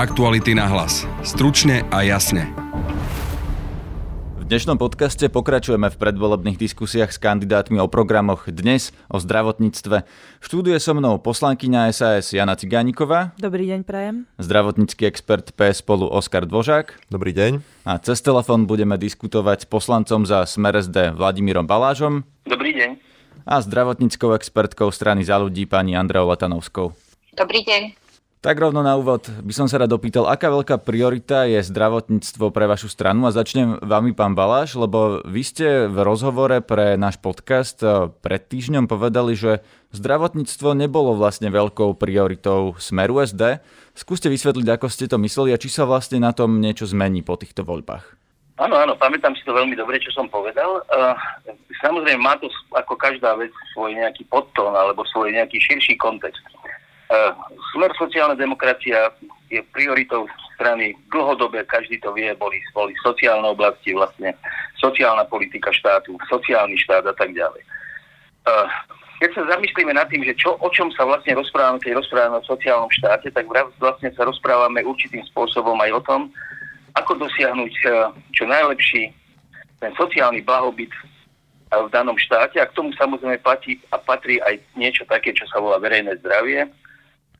Aktuality na hlas. Stručne a jasne. V dnešnom podcaste pokračujeme v predvolebných diskusiách s kandidátmi o programoch dnes o zdravotníctve. V štúdiu je so mnou poslankyňa SAS Jana Cigániková. Dobrý deň, prajem. Zdravotnícky expert PS spolu Oskar Dvožák. Dobrý deň. A cez telefón budeme diskutovať s poslancom za Smer SD Vladimírom Balážom. Dobrý deň. A zdravotníckou expertkou strany za ľudí pani Andreou Latanovskou. Dobrý deň. Tak rovno na úvod by som sa rád opýtal, aká veľká priorita je zdravotníctvo pre vašu stranu a začnem vami, pán Baláš, lebo vy ste v rozhovore pre náš podcast eh, pred týždňom povedali, že zdravotníctvo nebolo vlastne veľkou prioritou Smeru SD. Skúste vysvetliť, ako ste to mysleli a či sa vlastne na tom niečo zmení po týchto voľbách. Áno, áno, pamätám si to veľmi dobre, čo som povedal. Uh, samozrejme, má to ako každá vec svoj nejaký podtón alebo svoj nejaký širší kontext. Smer sociálna demokracia je prioritou strany. Dlhodobé, každý to vie, boli, boli sociálne oblasti vlastne, sociálna politika štátu, sociálny štát a tak ďalej. Uh, keď sa zamyslíme nad tým, že čo, o čom sa vlastne rozprávame, keď rozprávame o sociálnom štáte, tak vlastne sa rozprávame určitým spôsobom aj o tom, ako dosiahnuť uh, čo najlepší ten sociálny blahobyt v danom štáte. A k tomu samozrejme platí a patrí aj niečo také, čo sa volá verejné zdravie,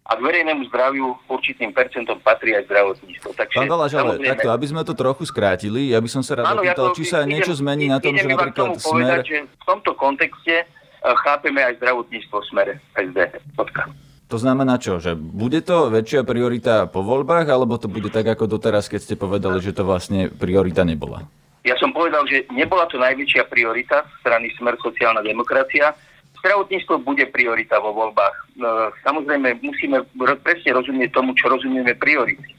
a k verejnému zdraviu určitým percentom patrí aj zdravotníctvo. Takže, Pán Baláš, ale samozrejme... takto, aby sme to trochu skrátili, ja by som sa rád opýtal, či sa idem, niečo zmení idem, na tom, že napríklad smer... Povedať, že v tomto kontexte uh, chápeme aj zdravotníctvo v smere SD. Podka. To znamená čo? Že bude to väčšia priorita po voľbách, alebo to bude tak ako doteraz, keď ste povedali, že to vlastne priorita nebola? Ja som povedal, že nebola to najväčšia priorita strany Smer sociálna demokracia, zdravotníctvo bude priorita vo voľbách. No, samozrejme, musíme presne rozumieť tomu, čo rozumieme priority.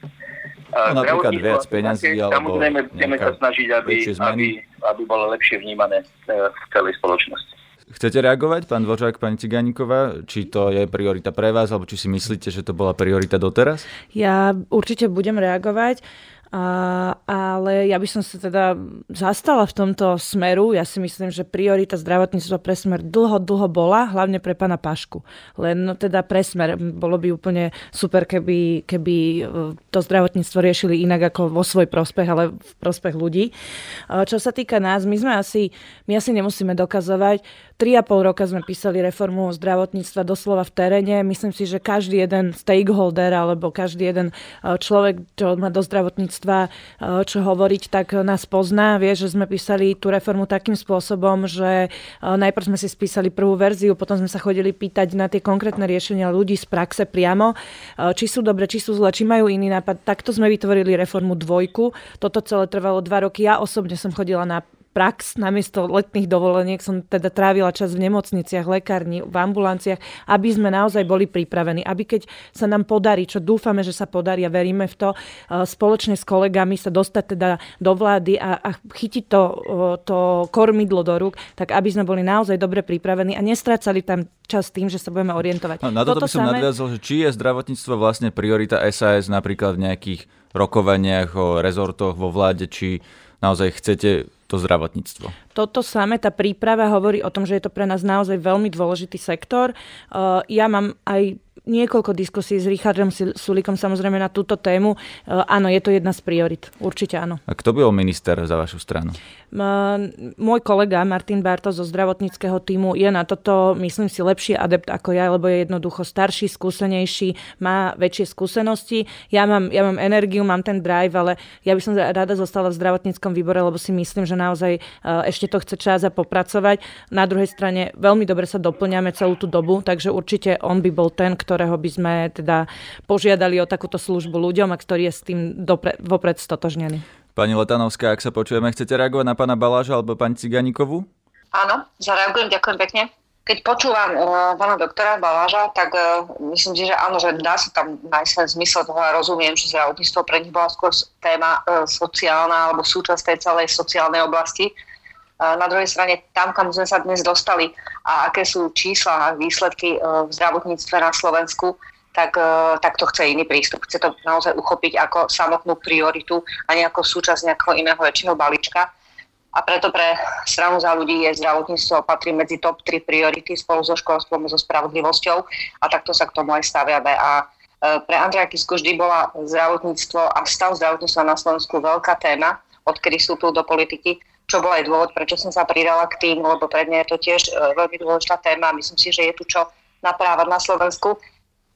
No, napríklad viac peňazí, alebo Samozrejme, budeme sa snažiť, aby, aby, aby bolo lepšie vnímané e, v celej spoločnosti. Chcete reagovať, pán Dvořák, pani Cigániková, či to je priorita pre vás, alebo či si myslíte, že to bola priorita doteraz? Ja určite budem reagovať. A, ale ja by som sa teda zastala v tomto smeru. Ja si myslím, že priorita zdravotníctva pre smer dlho, dlho bola, hlavne pre pána Pašku. Len no, teda pre smer bolo by úplne super, keby, keby e, to zdravotníctvo riešili inak ako vo svoj prospech, ale v prospech ľudí. Čo sa týka nás, my sme asi, my asi nemusíme dokazovať. 3,5 roka sme písali reformu zdravotníctva doslova v teréne. Myslím si, že každý jeden stakeholder alebo každý jeden e, človek, čo má do zdravotníctva eh, čo hovoriť, tak nás pozná. Vie, že sme písali tú reformu takým spôsobom, že eh, najprv sme si spísali prvú verziu, potom sme sa chodili pýtať na tie konkrétne riešenia ľudí z praxe priamo, či sú dobre, či sú zle, či majú iný nápad. Takto sme vytvorili reformu dvojku. Toto celé trvalo dva roky. Ja osobne som chodila na prax, namiesto letných dovoleniek som teda trávila čas v nemocniciach, lekárni, v ambulanciách, aby sme naozaj boli pripravení, aby keď sa nám podarí, čo dúfame, že sa podarí a veríme v to, eh, spoločne s kolegami sa dostať teda do vlády a, a chytiť to, eh, to kormidlo do rúk, tak aby sme boli naozaj dobre pripravení a nestracali tam čas tým, že sa budeme orientovať. No, na toto, toto by som samé... nadviazol, že či je zdravotníctvo vlastne priorita SAS napríklad v nejakých rokovaniach o rezortoch vo vláde, či naozaj chcete to zdravotníctvo. Toto samé, tá príprava hovorí o tom, že je to pre nás naozaj veľmi dôležitý sektor. Uh, ja mám aj niekoľko diskusí s Richardom Sulikom samozrejme na túto tému. Uh, áno, je to jedna z priorit. Určite áno. A kto byl minister za vašu stranu? Môj kolega Martin Barto zo zdravotníckého týmu je na toto, myslím si, lepší adept ako ja, lebo je jednoducho starší, skúsenejší, má väčšie skúsenosti. Ja mám, ja mám energiu, mám ten drive, ale ja by som rada zostala v zdravotníckom výbore, lebo si myslím, že naozaj e, ešte to chce čas a popracovať. Na druhej strane veľmi dobre sa doplňame celú tú dobu, takže určite on by bol ten, ktorého by sme teda požiadali o takúto službu ľuďom a ktorý je s tým dopre, vopred stotožnený. Pani Letanovská, ak sa počujeme, chcete reagovať na pána Baláža alebo pani Ciganíkovú? Áno, zareagujem, ďakujem pekne. Keď počúvam uh, pána doktora Baláža, tak uh, myslím si, že áno, že dá sa tam nájsť ten zmysel toho a rozumiem, že zdravotníctvo pre nich bola skôr téma uh, sociálna alebo súčasť tej celej sociálnej oblasti. Uh, na druhej strane, tam, kam sme sa dnes dostali a aké sú čísla a výsledky uh, v zdravotníctve na Slovensku, tak, e, tak to chce iný prístup. Chce to naozaj uchopiť ako samotnú prioritu a nie ako súčasť nejakého iného väčšieho balíčka. A preto pre stranu za ľudí je zdravotníctvo patrí medzi top 3 priority spolu so školstvom, so spravodlivosťou a takto sa k tomu aj staviame. A pre Andreja Kisku vždy bola zdravotníctvo a stav zdravotníctva na Slovensku veľká téma, odkedy vstúpil do politiky, čo bol aj dôvod, prečo som sa pridala k tým, lebo pre mňa je to tiež veľmi dôležitá téma. Myslím si, že je tu čo naprávať na Slovensku.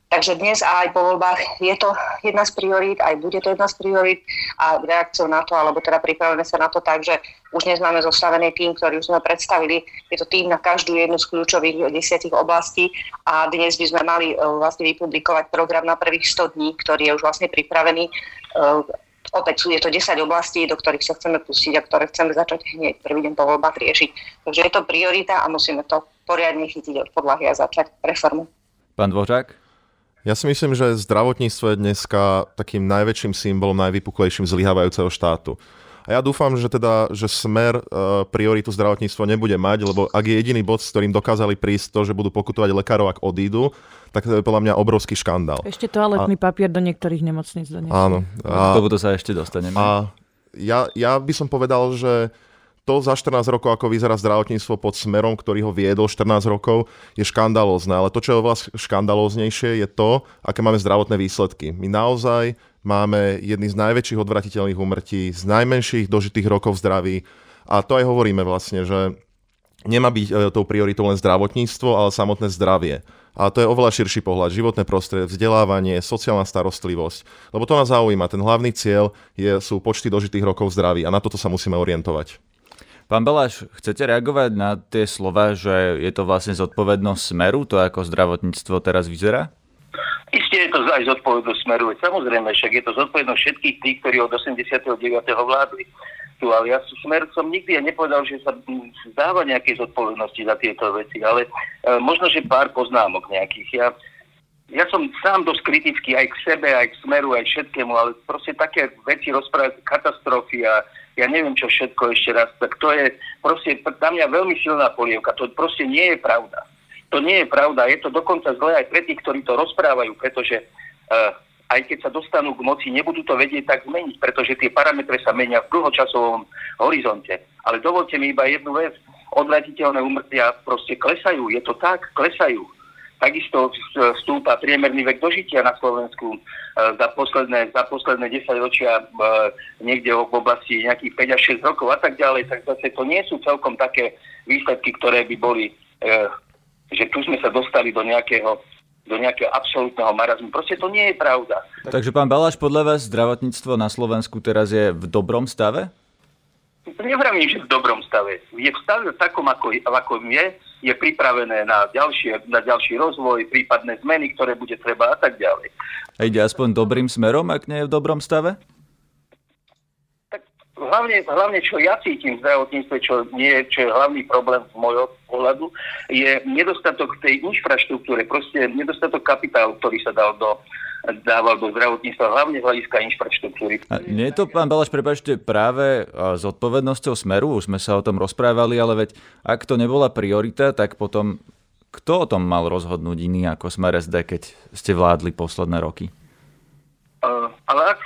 Takže dnes a aj po voľbách je to jedna z priorít, aj bude to jedna z priorít a reakciou na to, alebo teda pripravíme sa na to tak, že už dnes máme zostavený tým, ktorý už sme predstavili. Je to tým na každú jednu z kľúčových desiatich oblastí a dnes by sme mali uh, vlastne vypublikovať program na prvých 100 dní, ktorý je už vlastne pripravený. Opäť sú je to 10 oblastí, do ktorých sa chceme pustiť a ktoré chceme začať hneď prvý deň po voľbách riešiť. Takže je to priorita a musíme to poriadne chytiť od podlahy a začať reformu. Pán Dvořák? Ja si myslím, že zdravotníctvo je dneska takým najväčším symbolom najvypuklejším zlyhávajúceho štátu. A ja dúfam, že teda, že smer e, prioritu zdravotníctva nebude mať, lebo ak je jediný bod, s ktorým dokázali prísť to, že budú pokutovať lekárov, ak odídu, tak to je podľa mňa obrovský škandál. Ešte toaletný a... papier do niektorých nemocníc donesú. Áno. A... K tomuto sa ešte dostaneme. A ja, ja by som povedal, že to za 14 rokov, ako vyzerá zdravotníctvo pod smerom, ktorý ho viedol 14 rokov, je škandalózne. Ale to, čo je oveľa škandalóznejšie, je to, aké máme zdravotné výsledky. My naozaj máme jedny z najväčších odvratiteľných úmrtí, z najmenších dožitých rokov zdraví. A to aj hovoríme vlastne, že nemá byť e, tou prioritou len zdravotníctvo, ale samotné zdravie. A to je oveľa širší pohľad. Životné prostredie, vzdelávanie, sociálna starostlivosť. Lebo to nás zaujíma. Ten hlavný cieľ je, sú počty dožitých rokov zdraví a na toto sa musíme orientovať. Pán Baláš, chcete reagovať na tie slova, že je to vlastne zodpovednosť smeru, to ako zdravotníctvo teraz vyzerá? Isté je to aj zodpovednosť smeru. Samozrejme, však je to zodpovednosť všetkých tých, ktorí od 89. vládli. Tu, ale ja smer som nikdy nepovedal, že sa zdáva nejaké zodpovednosti za tieto veci, ale e, možno, že pár poznámok nejakých. Ja, ja som sám dosť kritický aj k sebe, aj k smeru, aj všetkému, ale proste také veci rozprávať, katastrofy a ja neviem čo všetko ešte raz, tak to je proste na mňa veľmi silná polievka. To proste nie je pravda. To nie je pravda. Je to dokonca zle aj pre tých, ktorí to rozprávajú, pretože uh, aj keď sa dostanú k moci, nebudú to vedieť tak zmeniť, pretože tie parametre sa menia v dlhočasovom horizonte. Ale dovolte mi iba jednu vec. Odvratiteľné umrtia proste klesajú. Je to tak? Klesajú. Takisto stúpa priemerný vek dožitia na Slovensku e, za posledné, za posledné 10 ročia niekde v oblasti nejakých 5 až 6 rokov a tak ďalej, tak zase to nie sú celkom také výsledky, ktoré by boli, že tu sme sa dostali do nejakého do nejakého absolútneho marazmu. Proste to nie je pravda. Takže pán Baláš, podľa vás zdravotníctvo na Slovensku teraz je v dobrom stave? Nevravím, že v dobrom stave. Je v stave takom, ako, ako je, je pripravené na, ďalšie, na ďalší rozvoj, prípadné zmeny, ktoré bude treba a tak ďalej. A ide aspoň dobrým smerom, ak nie je v dobrom stave? Hlavne, hlavne čo ja cítim v zdravotníctve, čo, nie, čo je hlavný problém z môjho pohľadu, je nedostatok tej infraštruktúre, proste nedostatok kapitálu, ktorý sa dal do, dával do zdravotníctva, hlavne z hľadiska infraštruktúry. A nie je to, pán Balaš, prepačte, práve s odpovednosťou Smeru, už sme sa o tom rozprávali, ale veď ak to nebola priorita, tak potom kto o tom mal rozhodnúť iný ako Smer SD, keď ste vládli posledné roky? Ale ak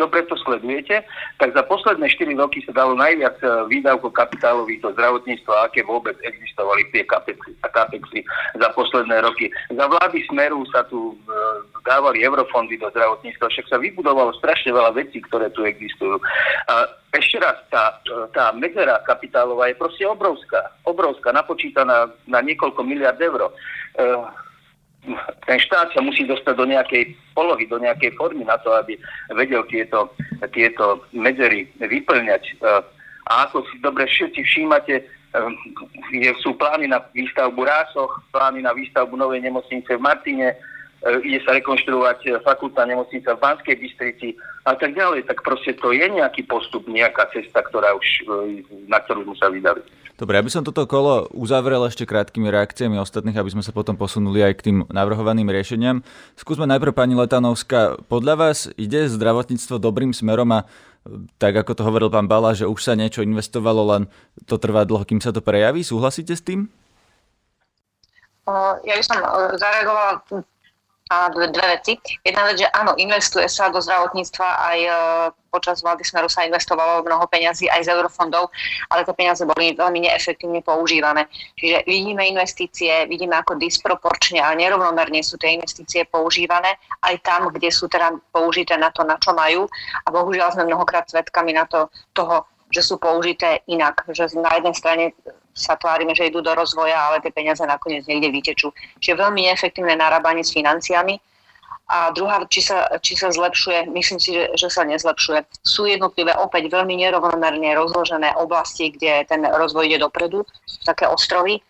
dobre to sledujete, tak za posledné 4 roky sa dalo najviac e, výdavkov kapitálových do zdravotníctva, aké vôbec existovali tie kapexy, kapexy za posledné roky. Za vlády Smeru sa tu e, dávali eurofondy do zdravotníctva, však sa vybudovalo strašne veľa vecí, ktoré tu existujú. A ešte raz, tá, e, tá medzera kapitálová je proste obrovská. Obrovská, napočítaná na niekoľko miliard eur ten štát sa musí dostať do nejakej polohy, do nejakej formy na to, aby vedel tieto, tieto medzery vyplňať. E, a ako si dobre všetci všímate, e, sú plány na výstavbu Rásoch, plány na výstavbu novej nemocnice v Martine, ide sa rekonštruovať fakultná nemocnica v Banskej Bystrici a tak ďalej. Tak proste to je nejaký postup, nejaká cesta, ktorá už, na ktorú sme sa vydali. Dobre, aby som toto kolo uzavrel ešte krátkými reakciami ostatných, aby sme sa potom posunuli aj k tým navrhovaným riešeniam. Skúsme najprv pani Letanovská. Podľa vás ide zdravotníctvo dobrým smerom a tak ako to hovoril pán Bala, že už sa niečo investovalo, len to trvá dlho, kým sa to prejaví. Súhlasíte s tým? Ja by som zareagovala a dve, dve veci. Jedna vec, že áno, investuje sa do zdravotníctva aj e, počas vlády Smeru sa investovalo mnoho peňazí aj z eurofondov, ale tie peniaze boli veľmi neefektívne používané. Čiže vidíme investície, vidíme ako disproporčne a nerovnomerne sú tie investície používané aj tam, kde sú teda použité na to, na čo majú. A bohužiaľ sme mnohokrát svedkami na to, toho, že sú použité inak. Že na jednej strane sa tvárime, že idú do rozvoja, ale tie peniaze nakoniec niekde vytečú. Čiže veľmi neefektívne narábanie s financiami. A druhá, či sa, či sa zlepšuje, myslím si, že, že sa nezlepšuje. Sú jednotlivé opäť veľmi nerovnomerne rozložené oblasti, kde ten rozvoj ide dopredu, sú také ostrovy e,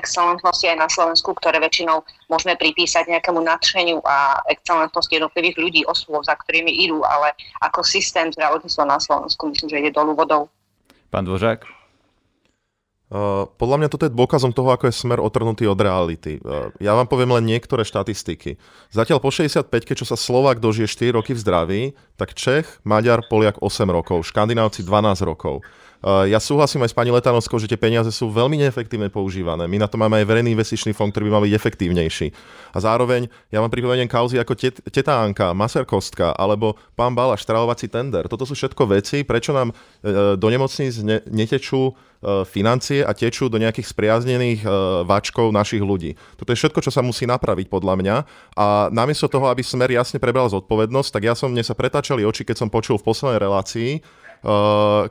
excelentnosti aj na Slovensku, ktoré väčšinou môžeme pripísať nejakému nadšeniu a excelentnosti jednotlivých ľudí, osôb, za ktorými idú, ale ako systém zdravotníctva na Slovensku myslím, že ide dolu vodou. Pán Dvořák? Uh, podľa mňa toto je dôkazom toho, ako je smer otrhnutý od reality. Uh, ja vám poviem len niektoré štatistiky. Zatiaľ po 65 čo sa Slovak dožije 4 roky v zdraví, tak Čech, Maďar, Poliak 8 rokov, Škandinávci 12 rokov. Uh, ja súhlasím aj s pani Letanovskou, že tie peniaze sú veľmi neefektívne používané. My na to máme aj verejný investičný fond, ktorý by mal byť efektívnejší. A zároveň ja vám pripomeniem kauzy ako tet- teta Anka, maserkostka alebo pán Balaš, stravovací tender. Toto sú všetko veci, prečo nám do nemocníc ne- netečú E, financie a tečú do nejakých spriaznených váčkov našich ľudí. Toto je všetko, čo sa musí napraviť podľa mňa a namiesto toho, aby Smer jasne prebral zodpovednosť, tak ja som, mne sa pretáčali oči, keď som počul v poslednej relácii, Eh,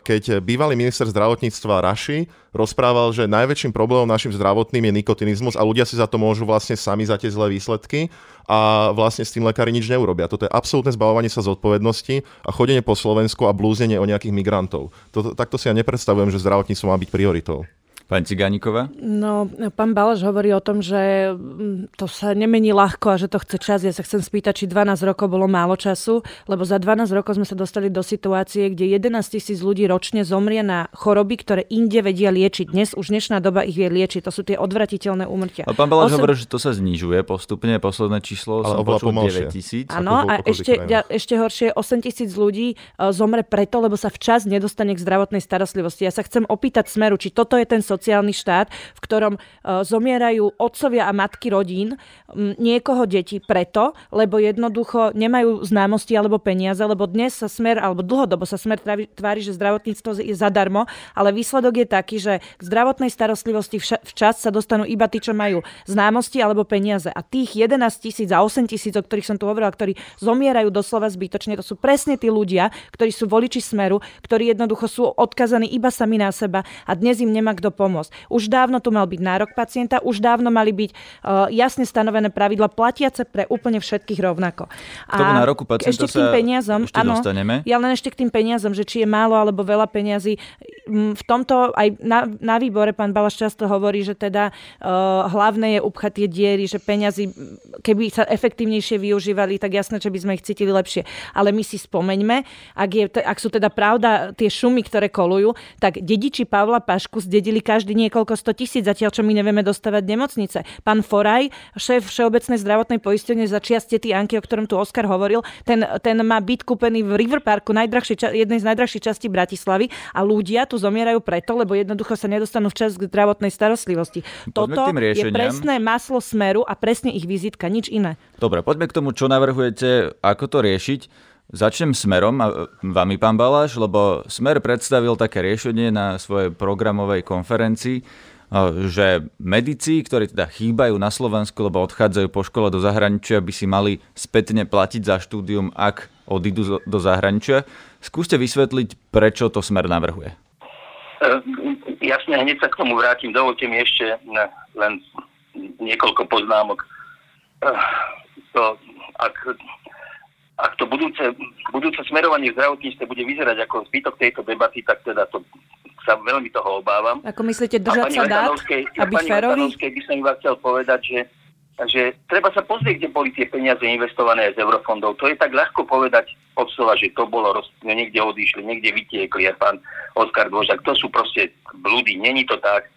keď bývalý minister zdravotníctva Raši rozprával, že najväčším problémom našim zdravotným je nikotinizmus a ľudia si za to môžu vlastne sami za tie zlé výsledky a vlastne s tým lekári nič neurobia. Toto je absolútne zbavovanie sa zodpovednosti a chodenie po Slovensku a blúznenie o nejakých migrantov. Toto, takto si ja nepredstavujem, že zdravotníctvo má byť prioritou. Pani Cigániková? No, pán Balaš hovorí o tom, že mm, to sa nemení ľahko a že to chce čas. Ja sa chcem spýtať, či 12 rokov bolo málo času, lebo za 12 rokov sme sa dostali do situácie, kde 11 tisíc ľudí ročne zomrie na choroby, ktoré inde vedia liečiť. Dnes už dnešná doba ich vie liečiť. To sú tie odvratiteľné úmrtia. A pán Balaš Osem... hovorí, že to sa znižuje postupne. Posledné číslo Ale som počul 9 tisíc. Áno, a ešte, ja, ešte horšie, 8 tisíc ľudí e, zomre preto, lebo sa včas nedostane k zdravotnej starostlivosti. Ja sa chcem opýtať Smeru, či toto je ten sociálny štát, v ktorom e, zomierajú otcovia a matky rodín, niekoho deti preto, lebo jednoducho nemajú známosti alebo peniaze, lebo dnes sa smer, alebo dlhodobo sa smer tvári, že zdravotníctvo je zadarmo, ale výsledok je taký, že k zdravotnej starostlivosti včas sa dostanú iba tí, čo majú známosti alebo peniaze. A tých 11 tisíc a 8 tisíc, o ktorých som tu hovorila, ktorí zomierajú doslova zbytočne, to sú presne tí ľudia, ktorí sú voliči smeru, ktorí jednoducho sú odkazaní iba sami na seba a dnes im nemá kto pomôcť. Už dávno tu mal byť nárok pacienta, už dávno mali byť uh, jasne stanovené pravidla platiace pre úplne všetkých rovnako. K tomu nároku pacienta ešte k tým peniazom, ešte áno, dostaneme. Ja len ešte k tým peniazom, že či je málo alebo veľa peniazy. V tomto aj na, na výbore pán Balaš často hovorí, že teda uh, hlavné je upchať tie diery, že peniazy, keby sa efektívnejšie využívali, tak jasné, že by sme ich cítili lepšie. Ale my si spomeňme, ak, je, ak sú teda pravda tie šumy, ktoré kolujú, tak dediči Pavla Pašku zdedili každý niekoľko niekoľko sto tisíc, zatiaľ čo my nevieme dostavať nemocnice. Pán Foraj, šéf Všeobecnej zdravotnej poistenie za čias tety Anky, o ktorom tu Oskar hovoril, ten, ten má byt kúpený v River Parku, jednej z najdrahších častí Bratislavy a ľudia tu zomierajú preto, lebo jednoducho sa nedostanú včas k zdravotnej starostlivosti. Toto je presné maslo smeru a presne ich vizitka, nič iné. Dobre, poďme k tomu, čo navrhujete, ako to riešiť. Začnem smerom a vami, pán Baláš, lebo Smer predstavil také riešenie na svojej programovej konferencii, že medici, ktorí teda chýbajú na Slovensku, lebo odchádzajú po škole do zahraničia, by si mali spätne platiť za štúdium, ak odídu do zahraničia. Skúste vysvetliť, prečo to Smer navrhuje. E, jasne, hneď sa k tomu vrátim. Dovolte mi ešte len niekoľko poznámok. E, to, ak ak to budúce, budúce smerovanie zdravotníctve bude vyzerať ako zbytok tejto debaty, tak teda to sa veľmi toho obávam. Ako myslíte, držať sa dát a byť férový? by som iba chcel povedať, že, že treba sa pozrieť, kde boli tie peniaze investované z eurofondov. To je tak ľahko povedať od slova, že to bolo, roz, niekde odišli, niekde vytiekli a pán Oskar Dvožak. To sú proste blúdy, není to tak.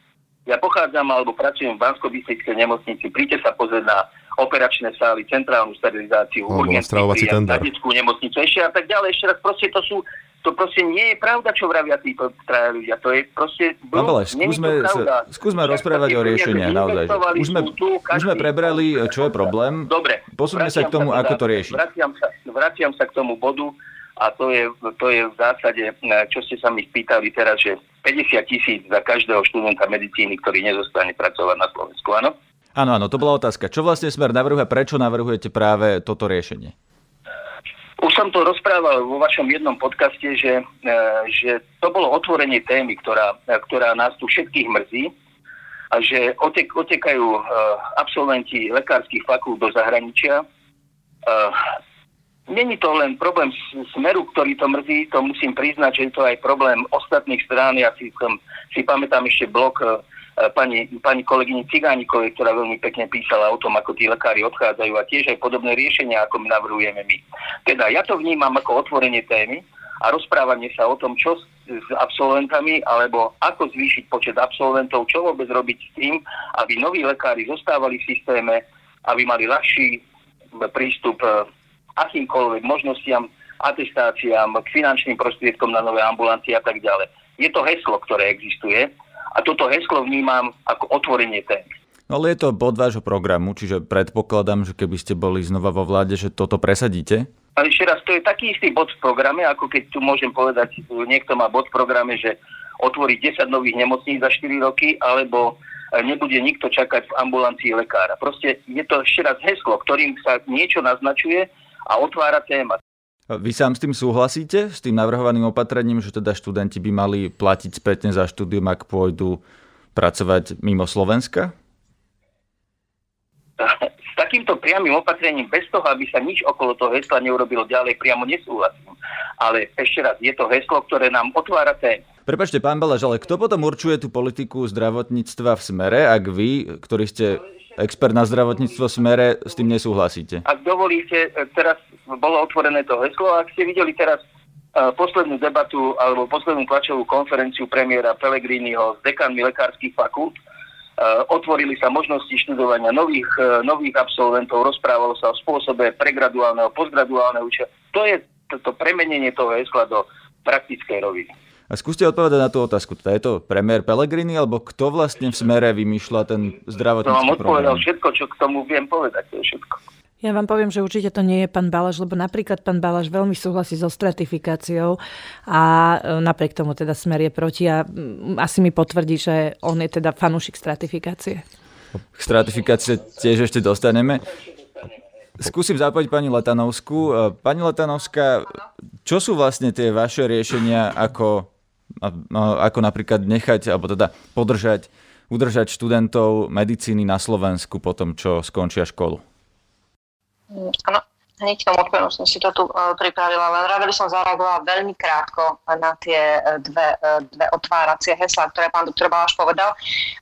Ja pochádzam alebo pracujem v bansko nemocnici, príďte sa pozrieť na operačné sály, centrálnu sterilizáciu, urgentný na detskú nemocnicu, ešte a tak ďalej. Ešte raz, proste to sú to proste nie je pravda, čo vravia títo traja ľudia. To je proste... Pán Baleš, skúsme, sa, skúsme rozprávať o riešeniach naozaj. Už sme, tu, už sme prebrali, čo je problém. Dobre. Posuňme sa k tomu, sa, ako to riešiť. Vraciam sa, vraciam sa k tomu bodu a to je, to je v zásade, čo ste sa mi spýtali teraz, že 50 tisíc za každého študenta medicíny, ktorý nezostane pracovať na Slovensku, áno? Áno, áno, to bola otázka. Čo vlastne Smer navrhuje, prečo navrhujete práve toto riešenie? Už som to rozprával vo vašom jednom podcaste, že, e, že to bolo otvorenie témy, ktorá, e, ktorá nás tu všetkých mrzí a že otek, otekajú e, absolventi lekárskych fakult do zahraničia. Není to len problém smeru, ktorý to mrzí, to musím priznať, že je to aj problém ostatných strán. Ja si, si pamätám ešte blok E, pani, pani kolegyni Cigánikovej, ktorá veľmi pekne písala o tom, ako tí lekári odchádzajú a tiež aj podobné riešenia, ako my navrhujeme my. Teda ja to vnímam ako otvorenie témy a rozprávanie sa o tom, čo s, s absolventami, alebo ako zvýšiť počet absolventov, čo vôbec robiť s tým, aby noví lekári zostávali v systéme, aby mali ľahší prístup e, akýmkoľvek možnostiam, atestáciám, k finančným prostriedkom na nové ambulancie a tak ďalej. Je to heslo, ktoré existuje a toto heslo vnímam ako otvorenie témy. No ale je to bod vášho programu, čiže predpokladám, že keby ste boli znova vo vláde, že toto presadíte? Ale ešte raz, to je taký istý bod v programe, ako keď tu môžem povedať, niekto má bod v programe, že otvorí 10 nových nemocníc za 4 roky, alebo e, nebude nikto čakať v ambulancii lekára. Proste je to ešte raz heslo, ktorým sa niečo naznačuje a otvára téma. Vy sám s tým súhlasíte, s tým navrhovaným opatrením, že teda študenti by mali platiť spätne za štúdium, ak pôjdu pracovať mimo Slovenska? S takýmto priamým opatrením, bez toho, aby sa nič okolo toho hesla neurobilo ďalej, priamo nesúhlasím. Ale ešte raz, je to heslo, ktoré nám otvára tému. Prepačte, pán Balaž, ale kto potom určuje tú politiku zdravotníctva v smere, ak vy, ktorí ste expert na zdravotníctvo smere, s tým nesúhlasíte? Ak dovolíte, teraz bolo otvorené to heslo. Ak ste videli teraz uh, poslednú debatu alebo poslednú tlačovú konferenciu premiéra Pellegriniho s dekanmi lekárskych fakult, uh, otvorili sa možnosti študovania nových, nových absolventov, rozprávalo sa o spôsobe pregraduálneho, postgraduálneho učenia. To je to, to premenenie toho hesla do praktickej roviny. A skúste odpovedať na tú otázku. Teda je to premiér Pellegrini, alebo kto vlastne v smere vymýšľa ten zdravotnícky program? To vám odpovedal všetko, čo k tomu viem povedať. To je všetko. Ja vám poviem, že určite to nie je pán Balaš, lebo napríklad pán Balaš veľmi súhlasí so stratifikáciou a e, napriek tomu teda smer je proti a asi mi potvrdí, že on je teda fanúšik stratifikácie. K stratifikácie tiež ešte dostaneme. Skúsim zapojiť pani Letanovskú. E, pani Letanovská, čo sú vlastne tie vaše riešenia, ako, ako napríklad nechať, alebo teda podržať, udržať študentov medicíny na Slovensku po tom, čo skončia školu? Áno, hneď tomu odpoviem, som si to tu uh, pripravila, len rada by som zareagovala veľmi krátko na tie uh, dve, uh, dve otváracie heslá, ktoré pán doktor Baláš povedal.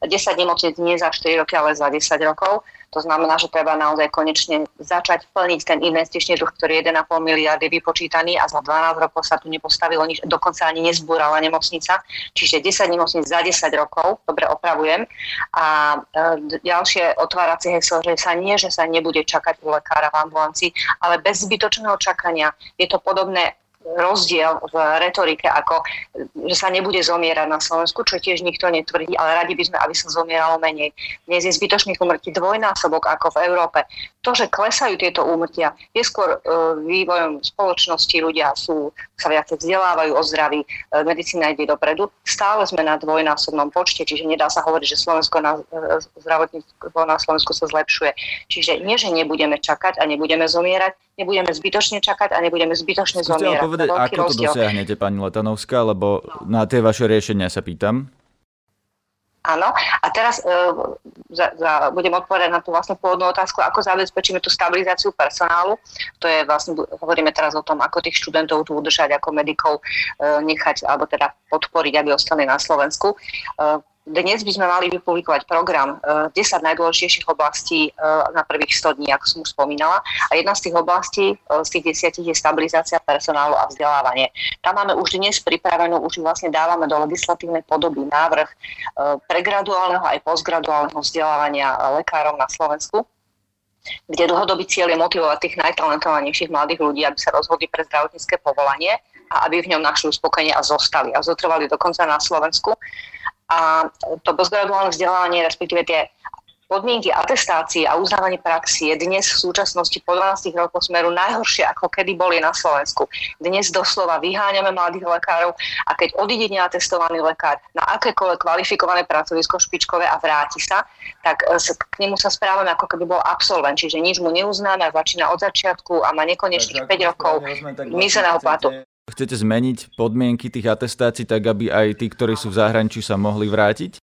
10 nemocnic nie za 4 roky, ale za 10 rokov. To znamená, že treba naozaj konečne začať plniť ten investičný duch, ktorý je 1,5 miliardy vypočítaný a za 12 rokov sa tu nepostavilo nič, dokonca ani nezbúrala nemocnica. Čiže 10 nemocnic za 10 rokov, dobre opravujem. A e, ďalšie otváracie heslo, že sa nie, že sa nebude čakať u lekára v ambulancii, ale bez zbytočného čakania. Je to podobné rozdiel v retorike, ako že sa nebude zomierať na Slovensku, čo tiež nikto netvrdí, ale radi by sme, aby sa zomieralo menej. Dnes je zbytočných umrtí dvojnásobok ako v Európe. To, že klesajú tieto úmrtia, je skôr uh, vývojom spoločnosti, ľudia sú, sa viacej vzdelávajú o zdraví, uh, medicína ide dopredu. Stále sme na dvojnásobnom počte, čiže nedá sa hovoriť, že Slovensko na, uh, zdravotníctvo na Slovensku sa zlepšuje. Čiže nie, že nebudeme čakať a nebudeme zomierať, nebudeme zbytočne čakať a nebudeme zbytočne zomierať. Chcete povedať, ako rozdiel. to dosiahnete, pani Letanovská, lebo na tie vaše riešenia sa pýtam. Áno. A teraz e, za, za, budem odpovedať na tú vlastne pôvodnú otázku, ako zabezpečíme tú stabilizáciu personálu. To je vlastne, hovoríme teraz o tom, ako tých študentov tu udržať, ako medikov e, nechať, alebo teda podporiť, aby ostali na Slovensku. E, dnes by sme mali vypublikovať program 10 eh, najdôležitejších oblastí eh, na prvých 100 dní, ako som už spomínala. A jedna z tých oblastí, eh, z tých desiatich je stabilizácia personálu a vzdelávanie. Tam máme už dnes pripravenú, už vlastne dávame do legislatívnej podoby návrh pregraduálneho aj postgraduálneho vzdelávania lekárov na Slovensku kde dlhodobý cieľ je motivovať tých najtalentovanejších mladých ľudí, aby sa rozhodli pre zdravotnícke povolanie a aby v ňom našli uspokojenie a zostali a zotrvali dokonca na Slovensku. A to postgraduálne vzdelávanie, respektíve tie podmienky atestácie a uznávanie praxi je dnes v súčasnosti po 12 rokoch smeru najhoršie, ako kedy boli na Slovensku. Dnes doslova vyháňame mladých lekárov a keď odíde neatestovaný lekár na akékoľvek kvalifikované pracovisko špičkové a vráti sa, tak e, k nemu sa správame ako keby bol absolvent, čiže nič mu neuznáme začína od začiatku a má nekonečných 5 rokov mizerného platu. Chcete zmeniť podmienky tých atestácií tak, aby aj tí, ktorí sú v zahraničí, sa mohli vrátiť?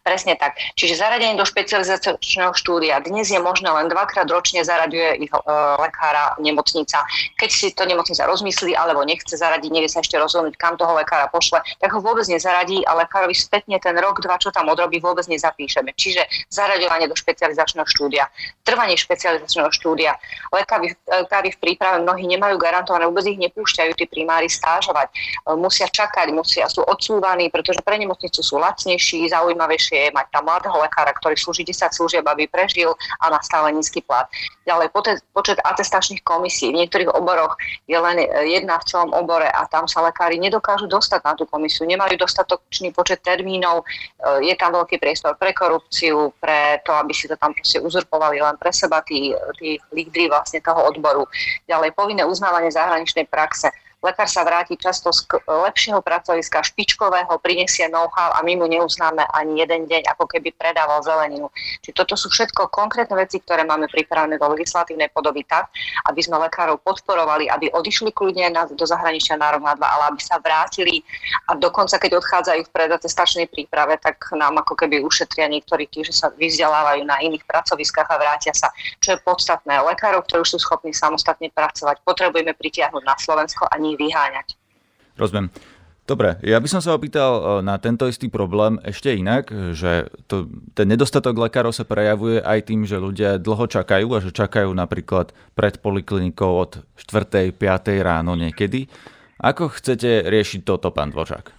Presne tak. Čiže zaradenie do špecializačného štúdia. Dnes je možné len dvakrát ročne zaraďuje ich e, lekára nemocnica. Keď si to nemocnica rozmyslí alebo nechce zaradiť, nevie sa ešte rozhodnúť, kam toho lekára pošle, tak ho vôbec nezaradí a lekárovi spätne ten rok, dva, čo tam odrobí, vôbec nezapíšeme. Čiže zaraďovanie do špecializačného štúdia, trvanie špecializačného štúdia. Lekári, lekári v príprave mnohí nemajú garantované, vôbec ich nepúšťajú tí primári stážovať. E, musia čakať, musia, sú odsúvaní, pretože pre nemocnicu sú lacnejší, zaujímaví zaujímavejšie je mať tam mladého lekára, ktorý slúži 10 služieb, aby prežil a má stále nízky plat. Ďalej počet, atestačných komisí. V niektorých oboroch je len jedna v celom obore a tam sa lekári nedokážu dostať na tú komisiu, nemajú dostatočný počet termínov, je tam veľký priestor pre korupciu, pre to, aby si to tam proste uzurpovali len pre seba tí, tí lídry vlastne toho odboru. Ďalej povinné uznávanie zahraničnej praxe lekár sa vráti často z lepšieho pracoviska, špičkového, prinesie know-how a my mu neuznáme ani jeden deň, ako keby predával zeleninu. Čiže toto sú všetko konkrétne veci, ktoré máme pripravené do legislatívnej podoby tak, aby sme lekárov podporovali, aby odišli kľudne na, do zahraničia na rok, na dva, ale aby sa vrátili a dokonca, keď odchádzajú v predatestačnej príprave, tak nám ako keby ušetria niektorí tí, že sa vyzdelávajú na iných pracoviskách a vrátia sa. Čo je podstatné, lekárov, ktorí sú schopní samostatne pracovať, potrebujeme pritiahnuť na Slovensko a nie vyháňať. Rozumiem. Dobre, ja by som sa opýtal e, na tento istý problém ešte inak, že to, ten nedostatok lekárov sa prejavuje aj tým, že ľudia dlho čakajú a že čakajú napríklad pred poliklinikou od 4. 5. ráno niekedy. Ako chcete riešiť toto, pán Dvořák?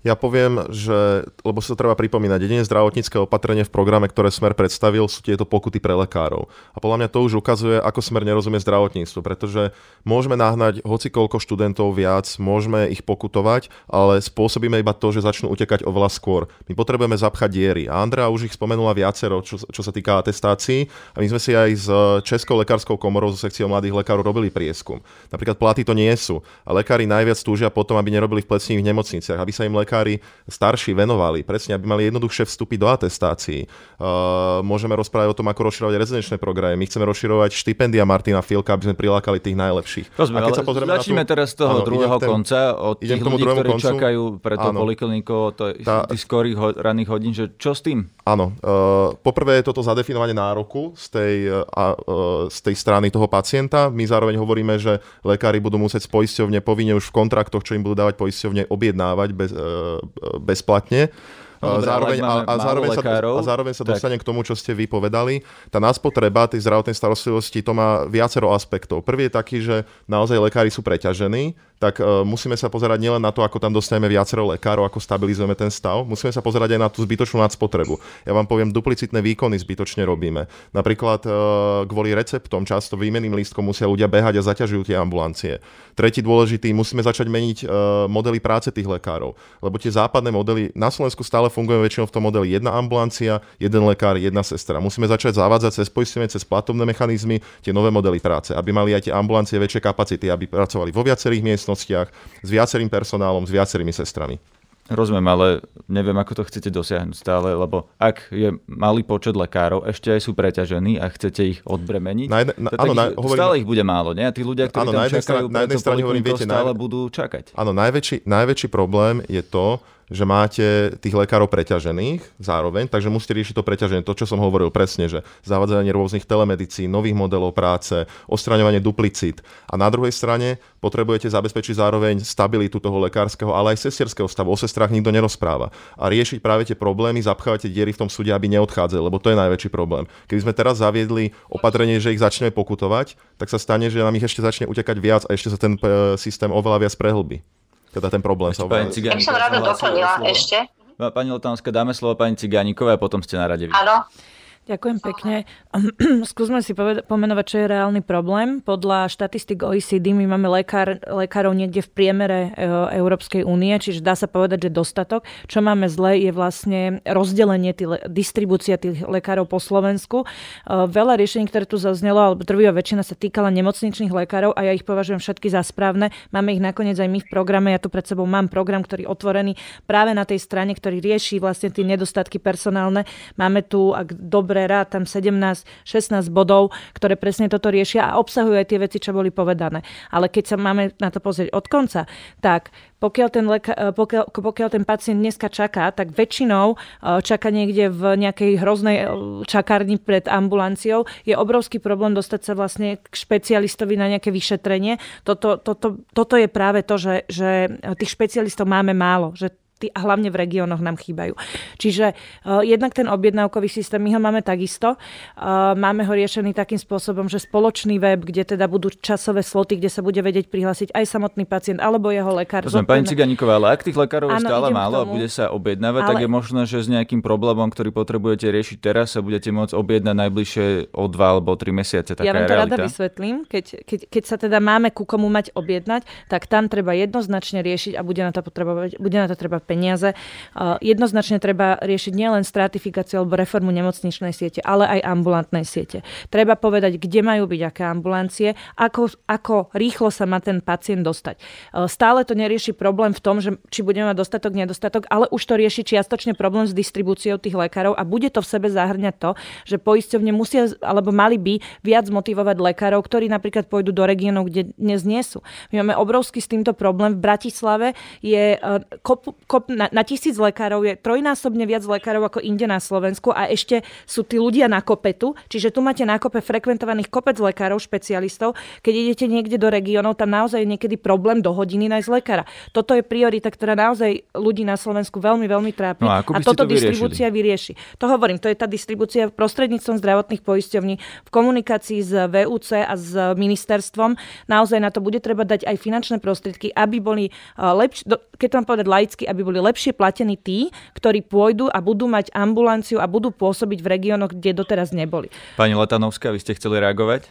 Ja poviem, že, lebo sa to treba pripomínať, jedine zdravotnícke opatrenie v programe, ktoré Smer predstavil, sú tieto pokuty pre lekárov. A podľa mňa to už ukazuje, ako Smer nerozumie zdravotníctvu, pretože môžeme nahnať hoci koľko študentov viac, môžeme ich pokutovať, ale spôsobíme iba to, že začnú utekať oveľa skôr. My potrebujeme zapchať diery. A Andrea už ich spomenula viacero, čo, čo sa týka atestácií. A my sme si aj s Českou lekárskou komorou, zo sekciou mladých lekárov robili prieskum. Napríklad platy to nie sú. A lekári najviac túžia potom, aby nerobili v plecných nemocniciach, aby sa im lekári starší venovali, presne, aby mali jednoduchšie vstupy do atestácií. Uh, môžeme rozprávať o tom, ako rozširovať rezidenčné programy. My chceme rozširovať štipendia Martina Filka, aby sme prilákali tých najlepších. Rozumiem, a keď sa pozrieme začneme tú... teraz z toho áno, druhého ten, konca, od tých ľudí, ktorí koncu. čakajú pre to poliklinikou, to tá, tých skorých ho, ranných hodín, že čo s tým? Áno, uh, poprvé je toto zadefinovanie nároku z tej, uh, uh, z tej strany toho pacienta. My zároveň hovoríme, že lekári budú musieť z poisťovne povinne už v kontraktoch, čo im budú dávať poisťovne, objednávať bez, uh, bezplatne. No, dobré, zároveň, a, a, zároveň sa, a zároveň sa dostane k tomu, čo ste vy povedali. Tá náspotreba tej zdravotnej starostlivosti to má viacero aspektov. Prvý je taký, že naozaj lekári sú preťažení, tak uh, musíme sa pozerať nielen na to, ako tam dostaneme viacero lekárov, ako stabilizujeme ten stav, musíme sa pozerať aj na tú zbytočnú nadspotrebu. Ja vám poviem, duplicitné výkony zbytočne robíme. Napríklad uh, kvôli receptom často výmeným lístkom musia ľudia behať a zaťažujú tie ambulancie. Tretí dôležitý, musíme začať meniť uh, modely práce tých lekárov, lebo tie západné modely na Slovensku stále fungujú väčšinou v tom modeli jedna ambulancia, jeden lekár, jedna sestra. Musíme začať zavádzať cez poistenie, cez platobné mechanizmy tie nové modely práce, aby mali aj tie ambulancie väčšie kapacity, aby pracovali vo viacerých miestach miestnostiach s viacerým personálom, s viacerými sestrami. Rozumiem, ale neviem, ako to chcete dosiahnuť stále, lebo ak je malý počet lekárov, ešte aj sú preťažení a chcete ich odbremeniť, na jedne, na, áno, na, hovorím, stále ich bude málo, nie? A tí ľudia, ktorí áno, tam čakajú, na jednej strane hovorím, viete, stále naj... budú čakať. Áno, najväčší, najväčší problém je to, že máte tých lekárov preťažených zároveň, takže musíte riešiť to preťaženie, to, čo som hovoril presne, že zavádzanie rôznych telemedicín, nových modelov práce, odstraňovanie duplicít. A na druhej strane potrebujete zabezpečiť zároveň stabilitu toho lekárskeho, ale aj sestierského stavu. O sestrách nikto nerozpráva. A riešiť práve tie problémy, zapchávate diery v tom súde, aby neodchádzali, lebo to je najväčší problém. Keby sme teraz zaviedli opatrenie, že ich začneme pokutovať, tak sa stane, že nám ich ešte začne utekať viac a ešte sa ten e, systém oveľa viac prehlbí teda ten problém sa oveľa... Ja som rada doplnila ešte. Pani Lotánska, dáme slovo pani Cigánikovej a potom ste na rade. Áno. Ďakujem pekne. Skúsme si poved- pomenovať, čo je reálny problém. Podľa štatistik OECD my máme lekár, lekárov niekde v priemere e, Európskej únie, čiže dá sa povedať, že dostatok. Čo máme zle je vlastne rozdelenie, tý, distribúcia tých lekárov po Slovensku. E, veľa riešení, ktoré tu zaznelo, alebo drvivá väčšina sa týkala nemocničných lekárov a ja ich považujem všetky za správne. Máme ich nakoniec aj my v programe. Ja tu pred sebou mám program, ktorý je otvorený práve na tej strane, ktorý rieši vlastne tie nedostatky personálne. Máme tu, ak dobre dobre rád, tam 17-16 bodov, ktoré presne toto riešia a obsahujú aj tie veci, čo boli povedané. Ale keď sa máme na to pozrieť od konca, tak pokiaľ ten, leka- e, pokiaľ, pokiaľ ten pacient dneska čaká, tak väčšinou e, čaká niekde v nejakej hroznej e, čakárni pred ambulanciou. Je obrovský problém dostať sa vlastne k špecialistovi na nejaké vyšetrenie. Toto, toto, toto je práve to, že, že tých špecialistov máme málo, že a hlavne v regiónoch nám chýbajú. Čiže uh, jednak ten objednávkový systém, my ho máme takisto. Uh, máme ho riešený takým spôsobom, že spoločný web, kde teda budú časové sloty, kde sa bude vedieť prihlásiť aj samotný pacient alebo jeho lekár. Rozumiem, pani Ciganíková, ale ak tých lekárov je stále málo a bude sa objednávať, ale... tak je možné, že s nejakým problémom, ktorý potrebujete riešiť teraz, sa budete môcť objednať najbližšie o dva alebo tri mesiace. Taká ja vám to rada vysvetlím. Keď, keď, keď sa teda máme ku komu mať objednať, tak tam treba jednoznačne riešiť a bude na to, potrebovať, bude na to treba peniaze. Jednoznačne treba riešiť nielen stratifikáciu alebo reformu nemocničnej siete, ale aj ambulantnej siete. Treba povedať, kde majú byť aké ambulancie, ako, ako rýchlo sa má ten pacient dostať. Stále to nerieši problém v tom, že či budeme mať dostatok, nedostatok, ale už to rieši čiastočne problém s distribúciou tých lekárov a bude to v sebe zahrňať to, že poisťovne musia alebo mali by viac motivovať lekárov, ktorí napríklad pôjdu do regiónov, kde dnes nie sú. My máme obrovský s týmto problém. V Bratislave je kop, na, na tisíc lekárov je trojnásobne viac lekárov ako inde na Slovensku a ešte sú tí ľudia na kopetu, čiže tu máte na kope frekventovaných kopec lekárov, špecialistov. Keď idete niekde do regiónov, tam naozaj je niekedy problém do hodiny nájsť lekára. Toto je priorita, ktorá naozaj ľudí na Slovensku veľmi, veľmi trápi. No a, a toto to distribúcia vyrieši. To hovorím, to je tá distribúcia prostredníctvom zdravotných poisťovní v komunikácii s VUC a s ministerstvom. Naozaj na to bude treba dať aj finančné prostriedky, aby boli lepšie, keď to mám povedať laicky, aby boli lepšie platení tí, ktorí pôjdu a budú mať ambulanciu a budú pôsobiť v regiónoch, kde doteraz neboli. Pani Letanovská, vy ste chceli reagovať?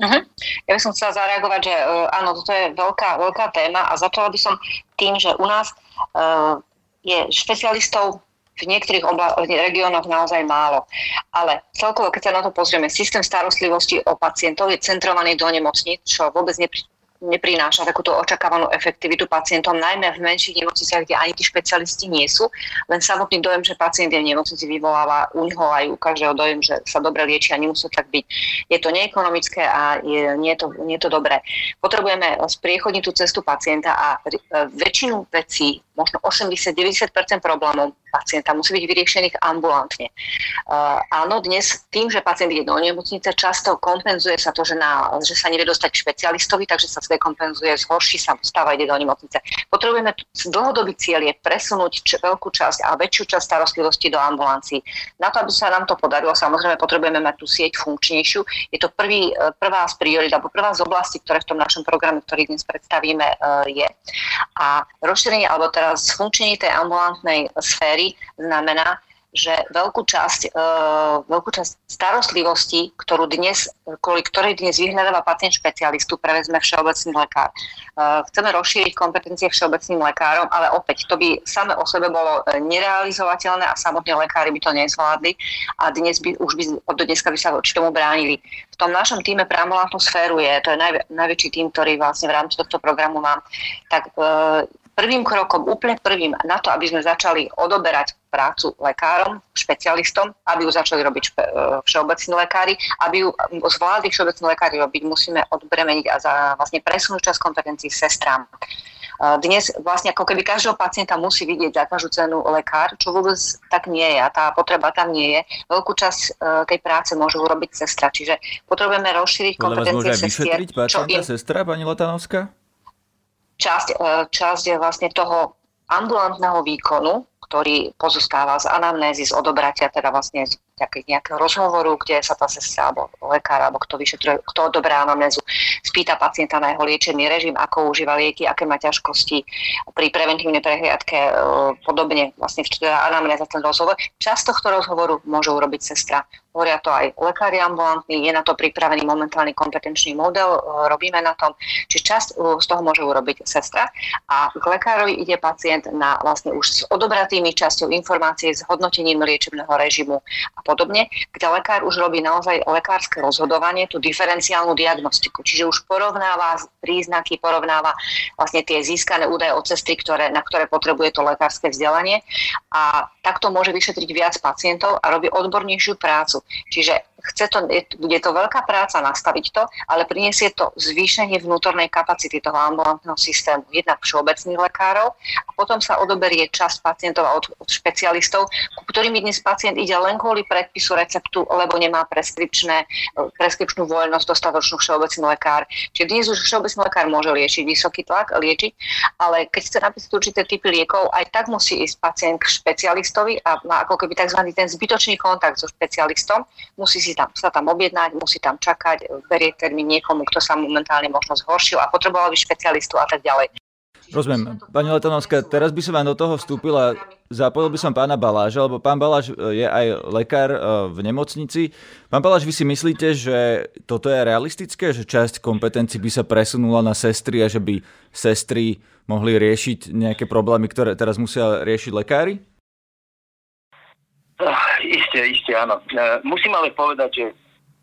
Uh-huh. Ja by som chcela zareagovať, že uh, áno, toto je veľká, veľká téma a začala by som tým, že u nás uh, je špecialistov v niektorých obla- regiónoch naozaj málo. Ale celkovo, keď sa na to pozrieme, systém starostlivosti o pacientov je centrovaný do nemocníc, čo vôbec nepri- neprináša takúto očakávanú efektivitu pacientom, najmä v menších nemocniciach, kde ani tí špecialisti nie sú. Len samotný dojem, že pacient je v nemocnici vyvoláva u neho aj u každého dojem, že sa dobre lieči a nemusí tak byť. Je to neekonomické a je, nie, je to, nie je to dobré. Potrebujeme spriechodniť tú cestu pacienta a väčšinu vecí možno 80-90% problémov pacienta musí byť vyriešených ambulantne. Uh, áno, dnes tým, že pacient ide do nemocnice, často kompenzuje sa to, že, na, že sa nevie dostať k špecialistovi, takže sa dekompenzuje, zhorší sa, stáva, ide do nemocnice. Potrebujeme dlhodobý cieľ je presunúť č- veľkú časť a väčšiu časť starostlivosti do ambulancií. Na to, aby sa nám to podarilo, samozrejme potrebujeme mať tú sieť funkčnejšiu. Je to prvý, e, prvá z priorit, alebo prvá z oblastí, ktoré v tom našom programe, ktorý dnes predstavíme, e, je. A rozšírenie, alebo teda zfunkčnenie tej ambulantnej sféry znamená, že veľkú časť, uh, veľkú časť starostlivosti, ktorú dnes, kvôli ktorej dnes vyhľadáva pacient špecialistu, prevezme všeobecný lekár. Uh, chceme rozšíriť kompetencie všeobecným lekárom, ale opäť to by same o sebe bolo nerealizovateľné a samotní lekári by to nezvládli a dnes by, už by, od dneska by sa voči tomu bránili. V tom našom týme pre ambulantnú sféru je, to je naj, najväčší tým, ktorý vlastne v rámci tohto programu mám, tak prvým krokom, úplne prvým na to, aby sme začali odoberať prácu lekárom, špecialistom, aby ju začali robiť e, všeobecní lekári, aby ju zvládli všeobecní lekári robiť, musíme odbremeniť a za, vlastne presunúť čas kompetencií sestrám. E, dnes vlastne ako keby každého pacienta musí vidieť za každú cenu lekár, čo vôbec tak nie je a tá potreba tam nie je. Veľkú časť e, tej práce môžu urobiť sestra, čiže potrebujeme rozšíriť kompetencie sestier. Čo im... sestra, pani Lotanovská? Časť, e, časť vlastne toho ambulantného výkonu, ktorý pozostáva z anamnézy, z odobratia, teda vlastne z nejakého rozhovoru, kde sa tá sestra alebo lekár, alebo kto vyšetruje, kto odobrá anamnézu, spýta pacienta na jeho liečený režim, ako užíva lieky, aké má ťažkosti pri preventívnej prehliadke, e, podobne vlastne teda anamnéza ten rozhovor. Časť tohto rozhovoru môže urobiť sestra. hovoria to aj lekári ambulantní, je na to pripravený momentálny kompetenčný model, e, robíme na tom, či časť e, z toho môže urobiť sestra a k lekárovi ide pacient na vlastne už s odobratými časťou informácie, s hodnotením liečebného režimu a podobne, kde lekár už robí naozaj lekárske rozhodovanie, tú diferenciálnu diagnostiku, čiže už porovnáva príznaky, porovnáva vlastne tie získané údaje od cesty, ktoré, na ktoré potrebuje to lekárske vzdelanie a takto môže vyšetriť viac pacientov a robí odbornejšiu prácu. Čiže chce to, bude to veľká práca nastaviť to, ale priniesie to zvýšenie vnútornej kapacity toho ambulantného systému, jednak všeobecných lekárov a potom sa odoberie časť pacientov od, od špecialistov, ku ktorým dnes pacient ide len kvôli predpisu receptu, lebo nemá preskripčné, preskripčnú voľnosť dostatočnú všeobecný lekár. Čiže dnes už všeobecný lekár môže liečiť vysoký tlak, liečiť, ale keď chce napísať určité typy liekov, aj tak musí ísť pacient k špecialistovi a má ako keby tzv. ten zbytočný kontakt so špecialistom, musí si tam, sa tam objednať, musí tam čakať, berie termín niekomu, kto sa momentálne možno zhoršil a potreboval by špecialistu a tak ďalej. Rozumiem. Pani Letanovská, teraz by som vám do toho vstúpil a zapojil by som pána Baláža, lebo pán Baláž e, je aj lekár e, v nemocnici. Pán Baláž, vy si myslíte, že toto je realistické, že časť kompetencií by sa presunula na sestry a že by sestry mohli riešiť nejaké problémy, ktoré teraz musia riešiť lekári? Isté, isté, áno. Uh, musím ale povedať, že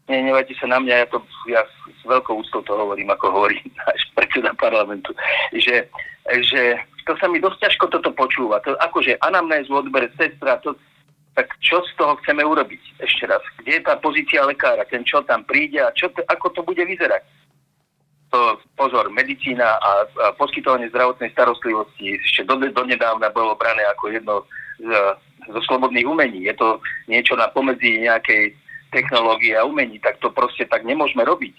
nenevajte sa na mňa, ja, to, ja s veľkou úctou to hovorím, ako hovorí náš predseda parlamentu, že, že to sa mi dosť ťažko toto počúva. To, akože anamnézu odbere sestra, to, tak čo z toho chceme urobiť ešte raz? Kde je tá pozícia lekára? Ten čo tam príde a čo ako to bude vyzerať? To, pozor, medicína a, a poskytovanie zdravotnej starostlivosti ešte do, donedávna bolo brané ako jedno z zo slobodných umení. Je to niečo na pomedzi nejakej technológie a umení, tak to proste tak nemôžeme robiť.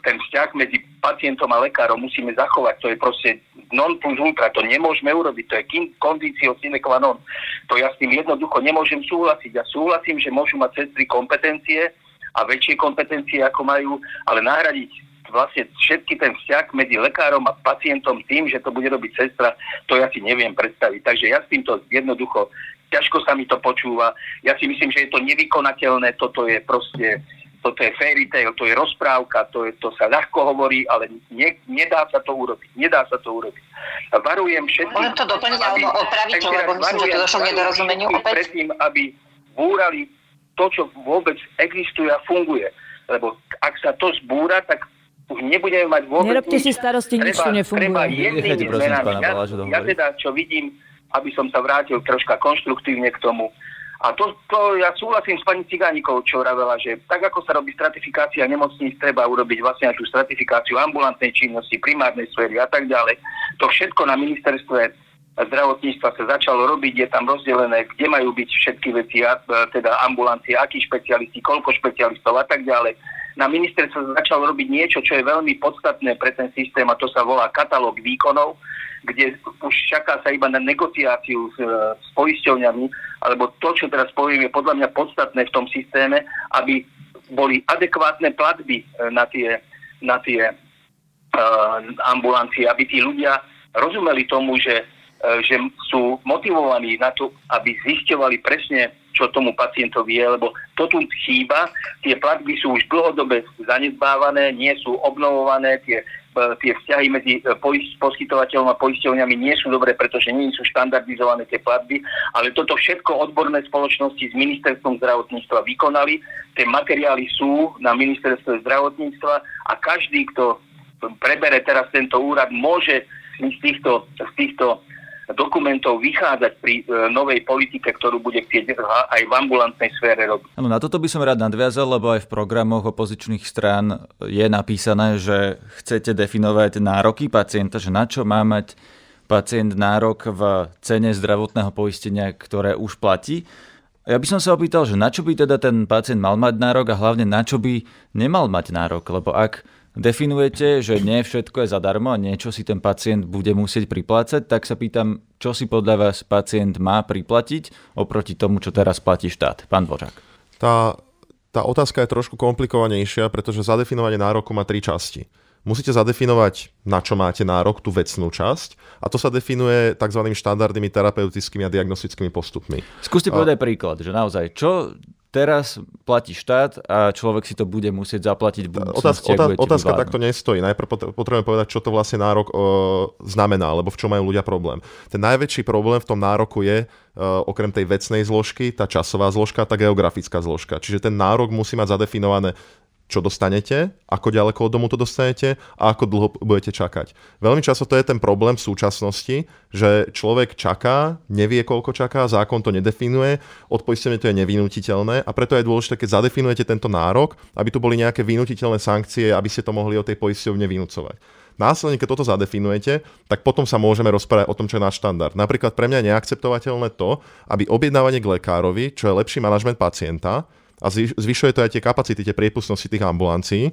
Ten vzťah medzi pacientom a lekárom musíme zachovať. To je proste non plus ultra. To nemôžeme urobiť. To je kým kondício sine qua non. To ja s tým jednoducho nemôžem súhlasiť. Ja súhlasím, že môžu mať sestry kompetencie a väčšie kompetencie, ako majú, ale nahradiť vlastne všetky ten vzťah medzi lekárom a pacientom tým, že to bude robiť sestra, to ja si neviem predstaviť. Takže ja s týmto jednoducho ťažko sa mi to počúva. Ja si myslím, že je to nevykonateľné, toto je proste, toto je fairy tale, to je rozprávka, to, je, to sa ľahko hovorí, ale ne, nedá sa to urobiť. Nedá sa to urobiť. Varujem všetkých... Môžem to doplniť alebo opraviť, lebo myslím, že to došlo k nedorozumeniu opäť. Predtým, aby búrali to, čo vôbec existuje a funguje. Lebo ak sa to zbúra, tak už nebudeme mať vôbec Nerobte si starosti, nič tu nefunguje. Treba jednými zmenami. Ja, ja teda, čo vidím, aby som sa vrátil troška konštruktívne k tomu. A to, to ja súhlasím s pani Cigánikou, čo vravela, že tak ako sa robí stratifikácia nemocníc, treba urobiť vlastne aj tú stratifikáciu ambulantnej činnosti, primárnej sféry a tak ďalej. To všetko na ministerstve zdravotníctva sa začalo robiť, je tam rozdelené, kde majú byť všetky veci, teda ambulancie, akí špecialisti, koľko špecialistov a tak ďalej. Na ministerstve začalo robiť niečo, čo je veľmi podstatné pre ten systém a to sa volá katalóg výkonov, kde už čaká sa iba na negociáciu s, s poisťovňami, alebo to, čo teraz poviem, je podľa mňa podstatné v tom systéme, aby boli adekvátne platby e, na tie, na tie uh, ambulancie, aby tí ľudia rozumeli tomu, že, uh, že sú motivovaní na to, aby zisťovali presne, čo tomu pacientovi je, lebo to tu chýba, tie platby sú už dlhodobe zanedbávané, nie sú obnovované, tie E, tie vzťahy medzi e, poskytovateľom a poisťovňami nie sú dobré, pretože nie sú štandardizované tie platby, ale toto všetko odborné spoločnosti s ministerstvom zdravotníctva vykonali. Tie materiály sú na ministerstve zdravotníctva a každý, kto prebere teraz tento úrad, môže z týchto, z týchto dokumentov vychádzať pri e, novej politike, ktorú bude chcieť aj v ambulantnej sfére robiť. Ano, na toto by som rád nadviazal, lebo aj v programoch opozičných strán je napísané, že chcete definovať nároky pacienta, že na čo má mať pacient nárok v cene zdravotného poistenia, ktoré už platí. Ja by som sa opýtal, že na čo by teda ten pacient mal mať nárok a hlavne na čo by nemal mať nárok, lebo ak definujete, že nie všetko je zadarmo a niečo si ten pacient bude musieť priplácať, tak sa pýtam, čo si podľa vás pacient má priplatiť oproti tomu, čo teraz platí štát. Pán Dvořák. Tá, tá otázka je trošku komplikovanejšia, pretože zadefinovanie nároku má tri časti. Musíte zadefinovať, na čo máte nárok, tú vecnú časť a to sa definuje tzv. štandardnými terapeutickými a diagnostickými postupmi. Skúste povedať a... príklad, že naozaj, čo teraz platí štát a človek si to bude musieť zaplatiť v budúcnosti. Otázka, otázka takto nestojí. Najprv potrebujeme povedať, čo to vlastne nárok o, znamená, alebo v čom majú ľudia problém. Ten najväčší problém v tom nároku je, o, okrem tej vecnej zložky, tá časová zložka, tá geografická zložka. Čiže ten nárok musí mať zadefinované čo dostanete, ako ďaleko od domu to dostanete a ako dlho budete čakať. Veľmi často to je ten problém v súčasnosti, že človek čaká, nevie koľko čaká, zákon to nedefinuje, od to je nevynutiteľné a preto je dôležité, keď zadefinujete tento nárok, aby tu boli nejaké vynutiteľné sankcie, aby ste to mohli od tej poisťovne vynúcovať. Následne, keď toto zadefinujete, tak potom sa môžeme rozprávať o tom, čo je náš štandard. Napríklad pre mňa je neakceptovateľné to, aby objednávanie k lekárovi, čo je lepší manažment pacienta, a zvyšuje to aj tie kapacity, tie priepustnosti tých ambulancií,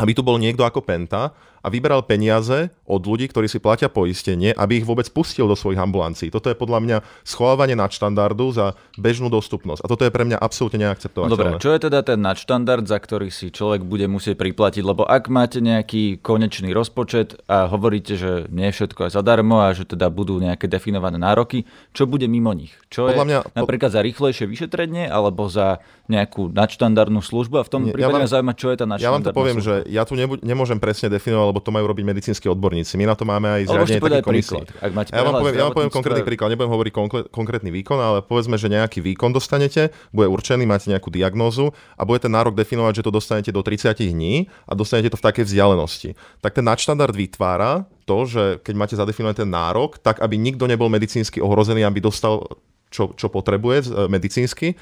aby tu bol niekto ako Penta a vybral peniaze od ľudí, ktorí si platia poistenie, aby ich vôbec pustil do svojich ambulancií. Toto je podľa mňa schovávanie nadštandardu za bežnú dostupnosť. A toto je pre mňa absolútne neakceptovateľné. Dobre, čo je teda ten nadštandard, za ktorý si človek bude musieť priplatiť? Lebo ak máte nejaký konečný rozpočet a hovoríte, že nie je všetko aj zadarmo a že teda budú nejaké definované nároky, čo bude mimo nich? Čo podľa je mňa, napríklad za rýchlejšie vyšetrenie alebo za nejakú nadštandardnú službu? A v tom prípade ja vám, zaujíma, čo je tá nadštandardná Ja vám to poviem, služba. že ja tu nemôžem presne definovať, lebo to majú robiť medicínsky odborníci. My na to máme aj zriadenie takých komisí. Ak máte ja vám poviem, ja vám poviem konkrétny príklad, nebudem hovoriť konkrétny výkon, ale povedzme, že nejaký výkon dostanete, bude určený, máte nejakú diagnózu a bude ten nárok definovať, že to dostanete do 30 dní a dostanete to v takej vzdialenosti. Tak ten nadštandard vytvára to, že keď máte zadefinovaný ten nárok, tak aby nikto nebol medicínsky ohrozený, aby dostal čo, čo potrebuje medicínsky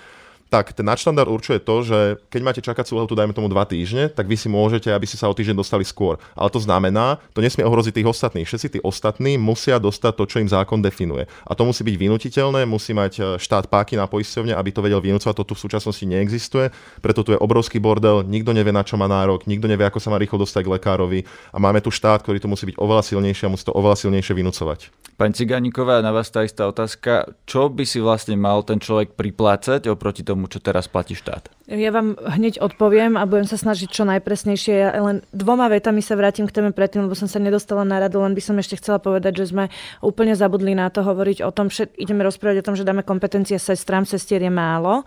tak ten nadštandard určuje to, že keď máte čakacú lehotu, dajme tomu dva týždne, tak vy si môžete, aby ste sa o týždeň dostali skôr. Ale to znamená, to nesmie ohroziť tých ostatných. Všetci tí ostatní musia dostať to, čo im zákon definuje. A to musí byť vynutiteľné, musí mať e, štát páky na poisťovne, aby to vedel vynúcovať. To tu v súčasnosti neexistuje, preto tu je obrovský bordel, nikto nevie, na čo má nárok, nikto nevie, ako sa má rýchlo dostať k lekárovi a máme tu štát, ktorý tu musí byť oveľa silnejší a musí to oveľa silnejšie vynúcovať. Pani Cigániková, na vás tá istá otázka. Čo by si vlastne mal ten človek priplácať oproti tomu, čo teraz platí štát? Ja vám hneď odpoviem a budem sa snažiť čo najpresnejšie. Ja len dvoma vetami sa vrátim k téme predtým, lebo som sa nedostala na radu, len by som ešte chcela povedať, že sme úplne zabudli na to hovoriť o tom, že ideme rozprávať o tom, že dáme kompetencie sestrám, sestier je málo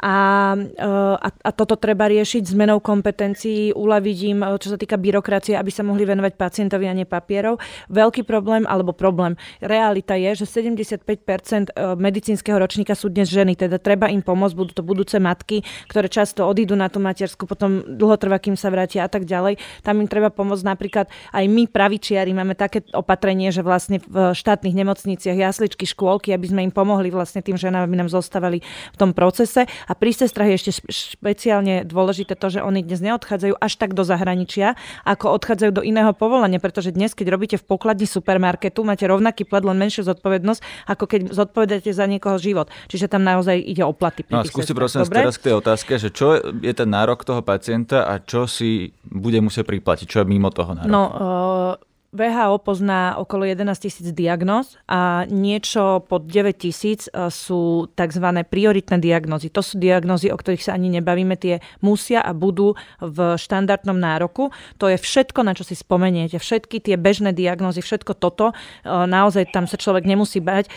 a, eh, a, a toto treba riešiť zmenou kompetencií, uľaviť im, eh, čo sa týka byrokracie, aby sa mohli venovať pacientovi a nie papierov. Veľký problém, alebo problém, realita je, že 75% eh, medicínskeho ročníka sú dnes ženy, teda treba im pomôcť, budú to budúce matky, ktoré často odídu na tú matersku, potom dlho trvá, kým sa vrátia a tak ďalej. Tam im treba pomôcť napríklad aj my, pravičiari, máme také opatrenie, že vlastne v štátnych nemocniciach, jasličky, škôlky, aby sme im pomohli vlastne tým ženám, aby nám zostávali v tom procese a pri sestrach je ešte špeciálne dôležité to, že oni dnes neodchádzajú až tak do zahraničia, ako odchádzajú do iného povolania, pretože dnes, keď robíte v pokladni supermarketu, máte rovnaký plat, len menšiu zodpovednosť, ako keď zodpovedáte za niekoho život. Čiže tam naozaj ide o platy. No skúste prosím teraz k tej otázke, že čo je ten nárok toho pacienta a čo si bude musieť priplatiť, čo je mimo toho nároku? No, uh VHO pozná okolo 11 tisíc diagnóz a niečo pod 9 tisíc e, sú tzv. prioritné diagnózy. To sú diagnózy, o ktorých sa ani nebavíme, tie musia a budú v štandardnom nároku. To je všetko, na čo si spomeniete. Všetky tie bežné diagnózy, všetko toto, e, naozaj tam sa človek nemusí bať, e,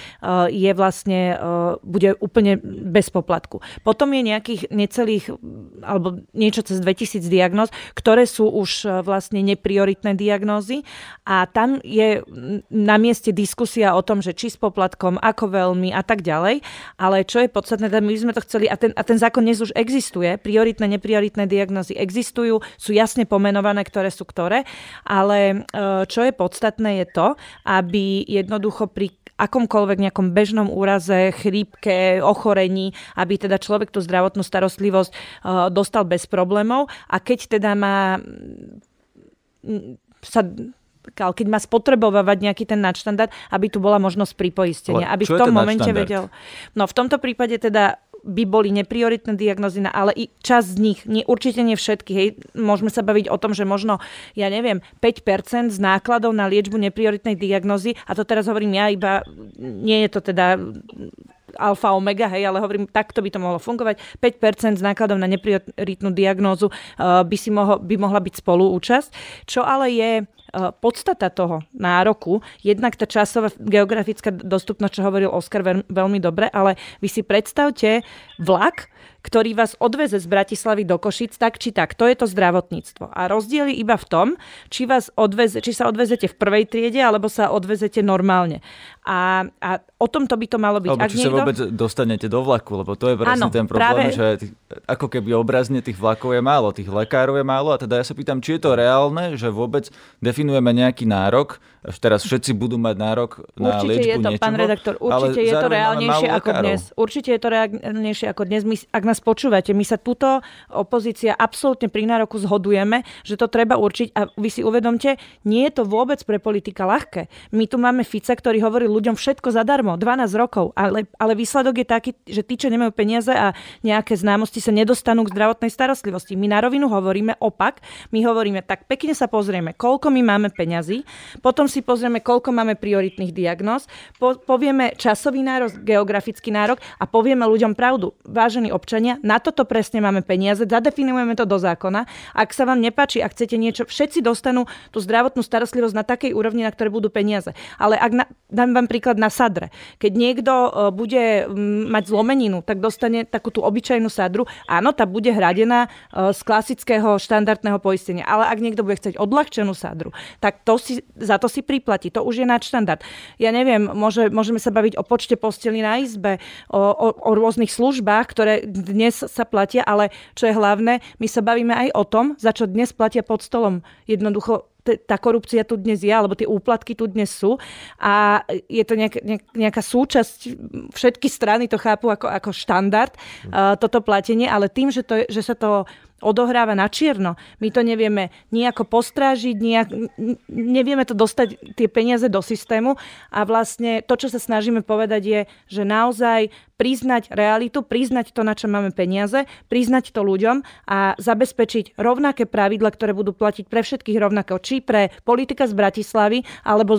je vlastne, bude úplne bez poplatku. Potom je nejakých necelých, alebo niečo cez 2000 diagnóz, ktoré sú už vlastne neprioritné diagnózy a tam je na mieste diskusia o tom, že či s poplatkom, ako veľmi a tak ďalej. Ale čo je podstatné, my sme to chceli, a ten, a ten zákon dnes už existuje, prioritné, neprioritné diagnozy existujú, sú jasne pomenované, ktoré sú ktoré, ale e, čo je podstatné je to, aby jednoducho pri akomkoľvek nejakom bežnom úraze, chrípke, ochorení, aby teda človek tú zdravotnú starostlivosť e, dostal bez problémov a keď teda má sa keď má spotrebovať nejaký ten nadštandard, aby tu bola možnosť pripoistenia, aby v tom momente vedel. No v tomto prípade teda by boli neprioritné diagnozy, ale i čas z nich, nie, určite nie všetky. Hej. Môžeme sa baviť o tom, že možno, ja neviem, 5% z nákladov na liečbu neprioritnej diagnozy, a to teraz hovorím ja iba, nie je to teda alfa omega, hej, ale hovorím, takto by to mohlo fungovať. 5% z nákladov na neprioritnú diagnózu uh, by, si mohol, by mohla byť spoluúčasť. Čo ale je Eh, podstata toho nároku, jednak tá časová geografická dostupnosť, čo hovoril Oskar veľmi dobre, ale vy si predstavte vlak, ktorý vás odveze z Bratislavy do Košic, tak či tak. To je to zdravotníctvo. A rozdiel iba v tom, či, vás odveze, či sa odvezete v prvej triede, alebo sa odvezete normálne. A, a o tom to by to malo byť. Alebo či niekto... sa vôbec dostanete do vlaku, lebo to je presne ano, ten problém, práve... že tých, ako keby obrazne tých vlakov je málo, tých lekárov je málo a teda ja sa pýtam, či je to reálne, že vôbec definujeme nejaký nárok, až teraz všetci budú mať nárok na určite liečbu je to, niečoho, pán redaktor, určite je to reálnejšie ako dnes. Určite je to reálnejšie ako dnes. My, ak nás počúvate, my sa tuto opozícia absolútne pri nároku zhodujeme, že to treba určiť a vy si uvedomte, nie je to vôbec pre politika ľahké. My tu máme Fica, ktorý hovorí ľuďom všetko zadarmo, 12 rokov, ale, ale výsledok je taký, že tí, čo nemajú peniaze a nejaké známosti sa nedostanú k zdravotnej starostlivosti. My na rovinu hovoríme opak, my hovoríme, tak pekne sa pozrieme, koľko my máme peňazí, potom si pozrieme, koľko máme prioritných diagnóz, po, povieme časový nárok, geografický nárok a povieme ľuďom pravdu. Vážení občania, na toto presne máme peniaze, zadefinujeme to do zákona. Ak sa vám nepáči, ak chcete niečo, všetci dostanú tú zdravotnú starostlivosť na takej úrovni, na ktoré budú peniaze. Ale ak na, dám vám príklad na sadre. Keď niekto e, bude mať zlomeninu, tak dostane takú tú obyčajnú sadru. Áno, tá bude hradená e, z klasického štandardného poistenia. Ale ak niekto bude chcieť odľahčenú sadru, tak to si, za to si priplatí. To už je nadštandard. Ja neviem, môže, môžeme sa baviť o počte posteli na izbe, o, o, o rôznych službách, ktoré dnes sa platia, ale čo je hlavné, my sa bavíme aj o tom, za čo dnes platia pod stolom. Jednoducho tá korupcia tu dnes je, alebo tie úplatky tu dnes sú. A je to nejak, nejak, nejaká súčasť, všetky strany to chápu ako, ako štandard, uh, toto platenie, ale tým, že, to, že sa to odohráva na čierno. My to nevieme nejako postrážiť, nejak, nevieme to dostať tie peniaze do systému a vlastne to, čo sa snažíme povedať je, že naozaj priznať realitu, priznať to, na čo máme peniaze, priznať to ľuďom a zabezpečiť rovnaké pravidla, ktoré budú platiť pre všetkých rovnako, či pre politika z Bratislavy alebo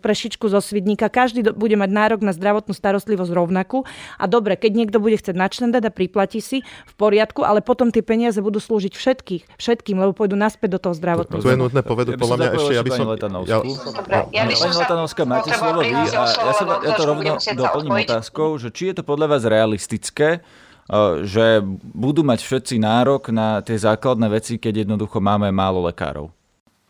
pre Šičku zo Svidníka. Každý bude mať nárok na zdravotnú starostlivosť rovnakú. A dobre, keď niekto bude chcieť načlendať a priplatí si v poriadku, ale potom tie peniaze budú slúžiť všetkých, všetkým, lebo pôjdu naspäť do toho zdravotného. To je nutné povedať, podľa mňa ešte, ja by som... Ja, Pani Letanovská, máte slovo vy a ja, sa, ja to rovno doplním otázkou, že či je to podľa vás realistické, eh, že budú mať všetci nárok na tie základné veci, keď jednoducho máme málo lekárov?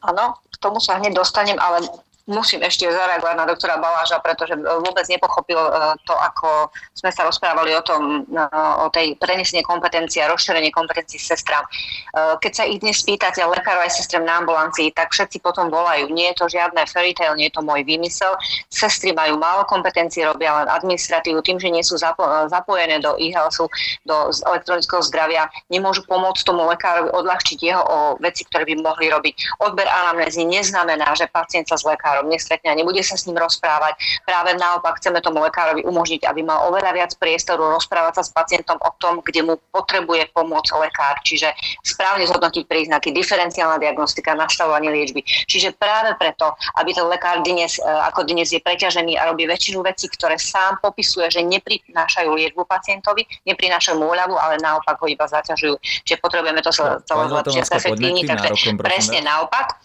Áno, k tomu sa hneď dostanem, ale musím ešte zareagovať na doktora Baláža, pretože vôbec nepochopil e, to, ako sme sa rozprávali o tom, e, o tej prenesenie kompetencie a rozšírenie kompetencií sestram. E, keď sa ich dnes spýtate lekárov aj sestrem na ambulancii, tak všetci potom volajú. Nie je to žiadne fairy tale, nie je to môj výmysel. Sestry majú málo kompetencií, robia len administratívu. Tým, že nie sú zapo- zapojené do e-healthu, do elektronického zdravia, nemôžu pomôcť tomu lekárovi odľahčiť jeho o veci, ktoré by mohli robiť. Odber anamnézy neznamená, že pacient sa s lekárom nestretne a nebude sa s ním rozprávať. Práve naopak chceme tomu lekárovi umožniť, aby mal oveľa viac priestoru rozprávať sa s pacientom o tom, kde mu potrebuje pomôcť lekár. Čiže správne zhodnotiť príznaky, diferenciálna diagnostika, nastavovanie liečby. Čiže práve preto, aby ten lekár dnes, e, ako dnes je preťažený a robí väčšinu vecí, ktoré sám popisuje, že neprinášajú liečbu pacientovi, neprinášajú mu úľavu, ale naopak ho iba zaťažujú. Čiže potrebujeme to celé zlepšiť, efektívne, takže presne naopak.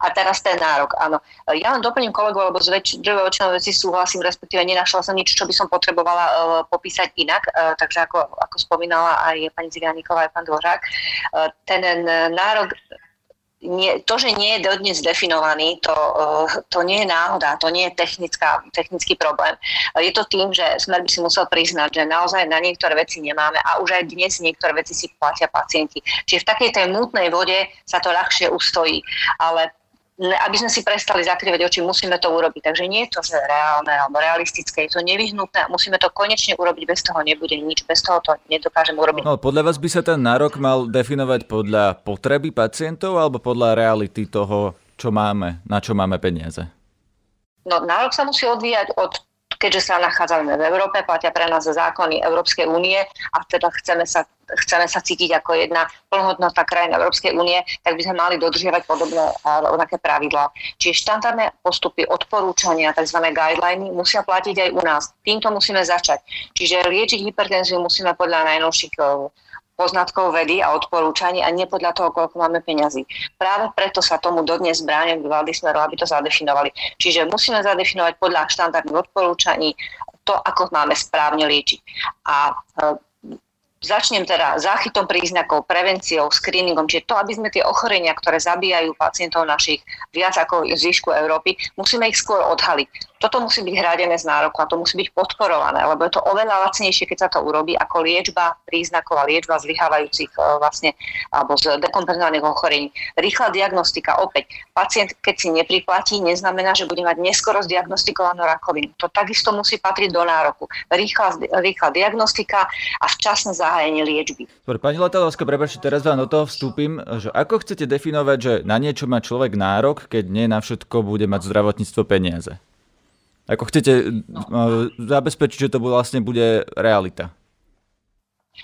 A teraz ten nárok, áno. Ja len doplním kolegov, lebo z väč- väčšinou veci súhlasím, respektíve nenašla som nič, čo by som potrebovala uh, popísať inak. Uh, takže ako, ako spomínala aj pani Zigániková, aj pán Dvořák, uh, ten nárok nie, to, že nie je dodnes definovaný, to, to nie je náhoda, to nie je technická, technický problém. Je to tým, že Smer by si musel priznať, že naozaj na niektoré veci nemáme a už aj dnes niektoré veci si platia pacienti. Čiže v takej tej mútnej vode sa to ľahšie ustojí. Ale aby sme si prestali zakrývať oči, musíme to urobiť. Takže nie je to že reálne alebo realistické, je to nevyhnutné musíme to konečne urobiť, bez toho nebude nič, bez toho to nedokážeme urobiť. No, podľa vás by sa ten nárok mal definovať podľa potreby pacientov alebo podľa reality toho, čo máme, na čo máme peniaze? No, nárok sa musí odvíjať od keďže sa nachádzame v Európe, platia pre nás zákony Európskej únie a teda chceme sa, chceme sa cítiť ako jedna plnohodnotná krajina Európskej únie, tak by sme mali dodržiavať podobné rovnaké pravidlá. Čiže štandardné postupy, odporúčania, tzv. guideliny musia platiť aj u nás. Týmto musíme začať. Čiže liečiť hypertenziu musíme podľa najnovších poznatkov vedy a odporúčaní a nie podľa toho, koľko máme peňazí. Práve preto sa tomu dodnes bránia vlády smeru, aby to zadefinovali. Čiže musíme zadefinovať podľa štandardných odporúčaní to, ako máme správne liečiť. A e, začnem teda záchytom príznakov, prevenciou, screeningom, čiže to, aby sme tie ochorenia, ktoré zabíjajú pacientov našich viac ako zvyšku Európy, musíme ich skôr odhaliť. Toto musí byť hradené z nároku a to musí byť podporované, lebo je to oveľa lacnejšie, keď sa to urobí, ako liečba príznakov a liečba zlyhávajúcich e, vlastne alebo z dekompenzovaných ochorení. Rýchla diagnostika, opäť, pacient, keď si nepriplatí, neznamená, že bude mať neskoro zdiagnostikovanú rakovinu. To takisto musí patriť do nároku. Rýchla, rýchla diagnostika a včasné zahájenie liečby. Dobre, pani Latalovská, prepáčte, teraz vám do toho vstúpim, že ako chcete definovať, že na niečo má človek nárok, keď nie na všetko bude mať zdravotníctvo peniaze? Ako chcete no. zabezpečiť, že to vlastne bude realita?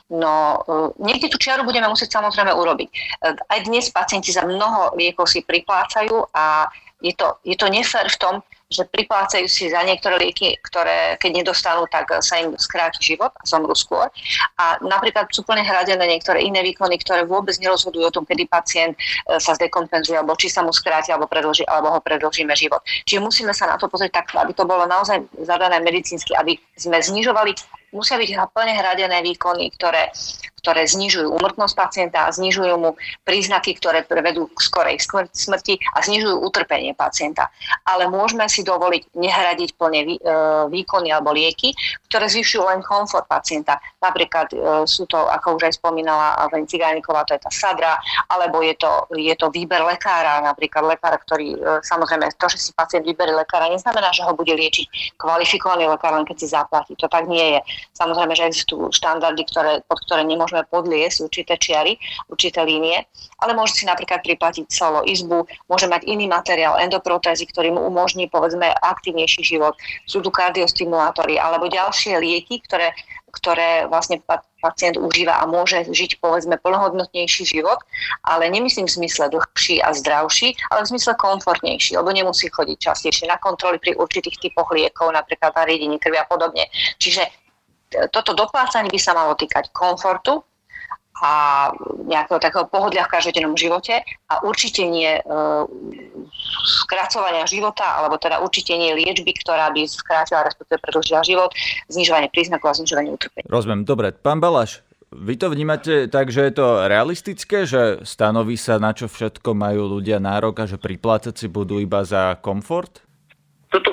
No, e, niekde tú čiaru budeme musieť samozrejme urobiť. E, aj dnes pacienti za mnoho liekov si priplácajú a je to, je to nefér v tom, že priplácajú si za niektoré lieky, ktoré keď nedostanú, tak sa im skráti život a zomrú skôr. A napríklad sú plne hradené niektoré iné výkony, ktoré vôbec nerozhodujú o tom, kedy pacient e, sa zdekompenzuje, alebo či sa mu skráti, alebo, predlží, alebo ho predlžíme život. Čiže musíme sa na to pozrieť tak, aby to bolo naozaj zadané medicínsky, aby sme znižovali musia byť plne hradené výkony, ktoré, ktoré znižujú úmrtnosť pacienta a znižujú mu príznaky, ktoré vedú k skorej smrti a znižujú utrpenie pacienta. Ale môžeme si dovoliť nehradiť plne e, výkony alebo lieky, ktoré zvyšujú len komfort pacienta. Napríklad e, sú to, ako už aj spomínala Len Cigániková, to je tá sadra, alebo je to, je to výber lekára, napríklad lekár, ktorý, e, samozrejme, to, že si pacient vyberie lekára, neznamená, že ho bude liečiť kvalifikovaný lekár, len keď si zaplatí. To tak nie je. Samozrejme, že existujú štandardy, ktoré, pod ktoré nemôžeme podliesť určité čiary, určité línie, ale môže si napríklad priplatiť solo izbu, môže mať iný materiál, endoprotézy, ktorý mu umožní povedzme aktívnejší život. Sú tu kardiostimulátory alebo ďalšie lieky, ktoré ktoré vlastne pacient užíva a môže žiť povedzme plnohodnotnejší život, ale nemyslím v zmysle dlhší a zdravší, ale v zmysle komfortnejší, lebo nemusí chodiť častejšie na kontroly pri určitých typoch liekov, napríklad na riedení krvi a podobne. Čiže toto doplácanie by sa malo týkať komfortu a nejakého takého pohodlia v každodennom živote a určite nie e, skracovania života, alebo teda určite nie liečby, ktorá by skrátila, respektíve predlžila život, znižovanie príznakov a znižovanie utrpenia. Rozumiem. Dobre, pán Balaš, vy to vnímate tak, že je to realistické, že stanoví sa, na čo všetko majú ľudia nárok a že priplácať si budú iba za komfort? Toto,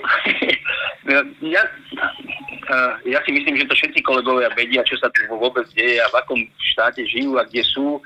ja, ja si myslím, že to všetci kolegovia vedia, čo sa tu vôbec deje a v akom štáte žijú a kde sú.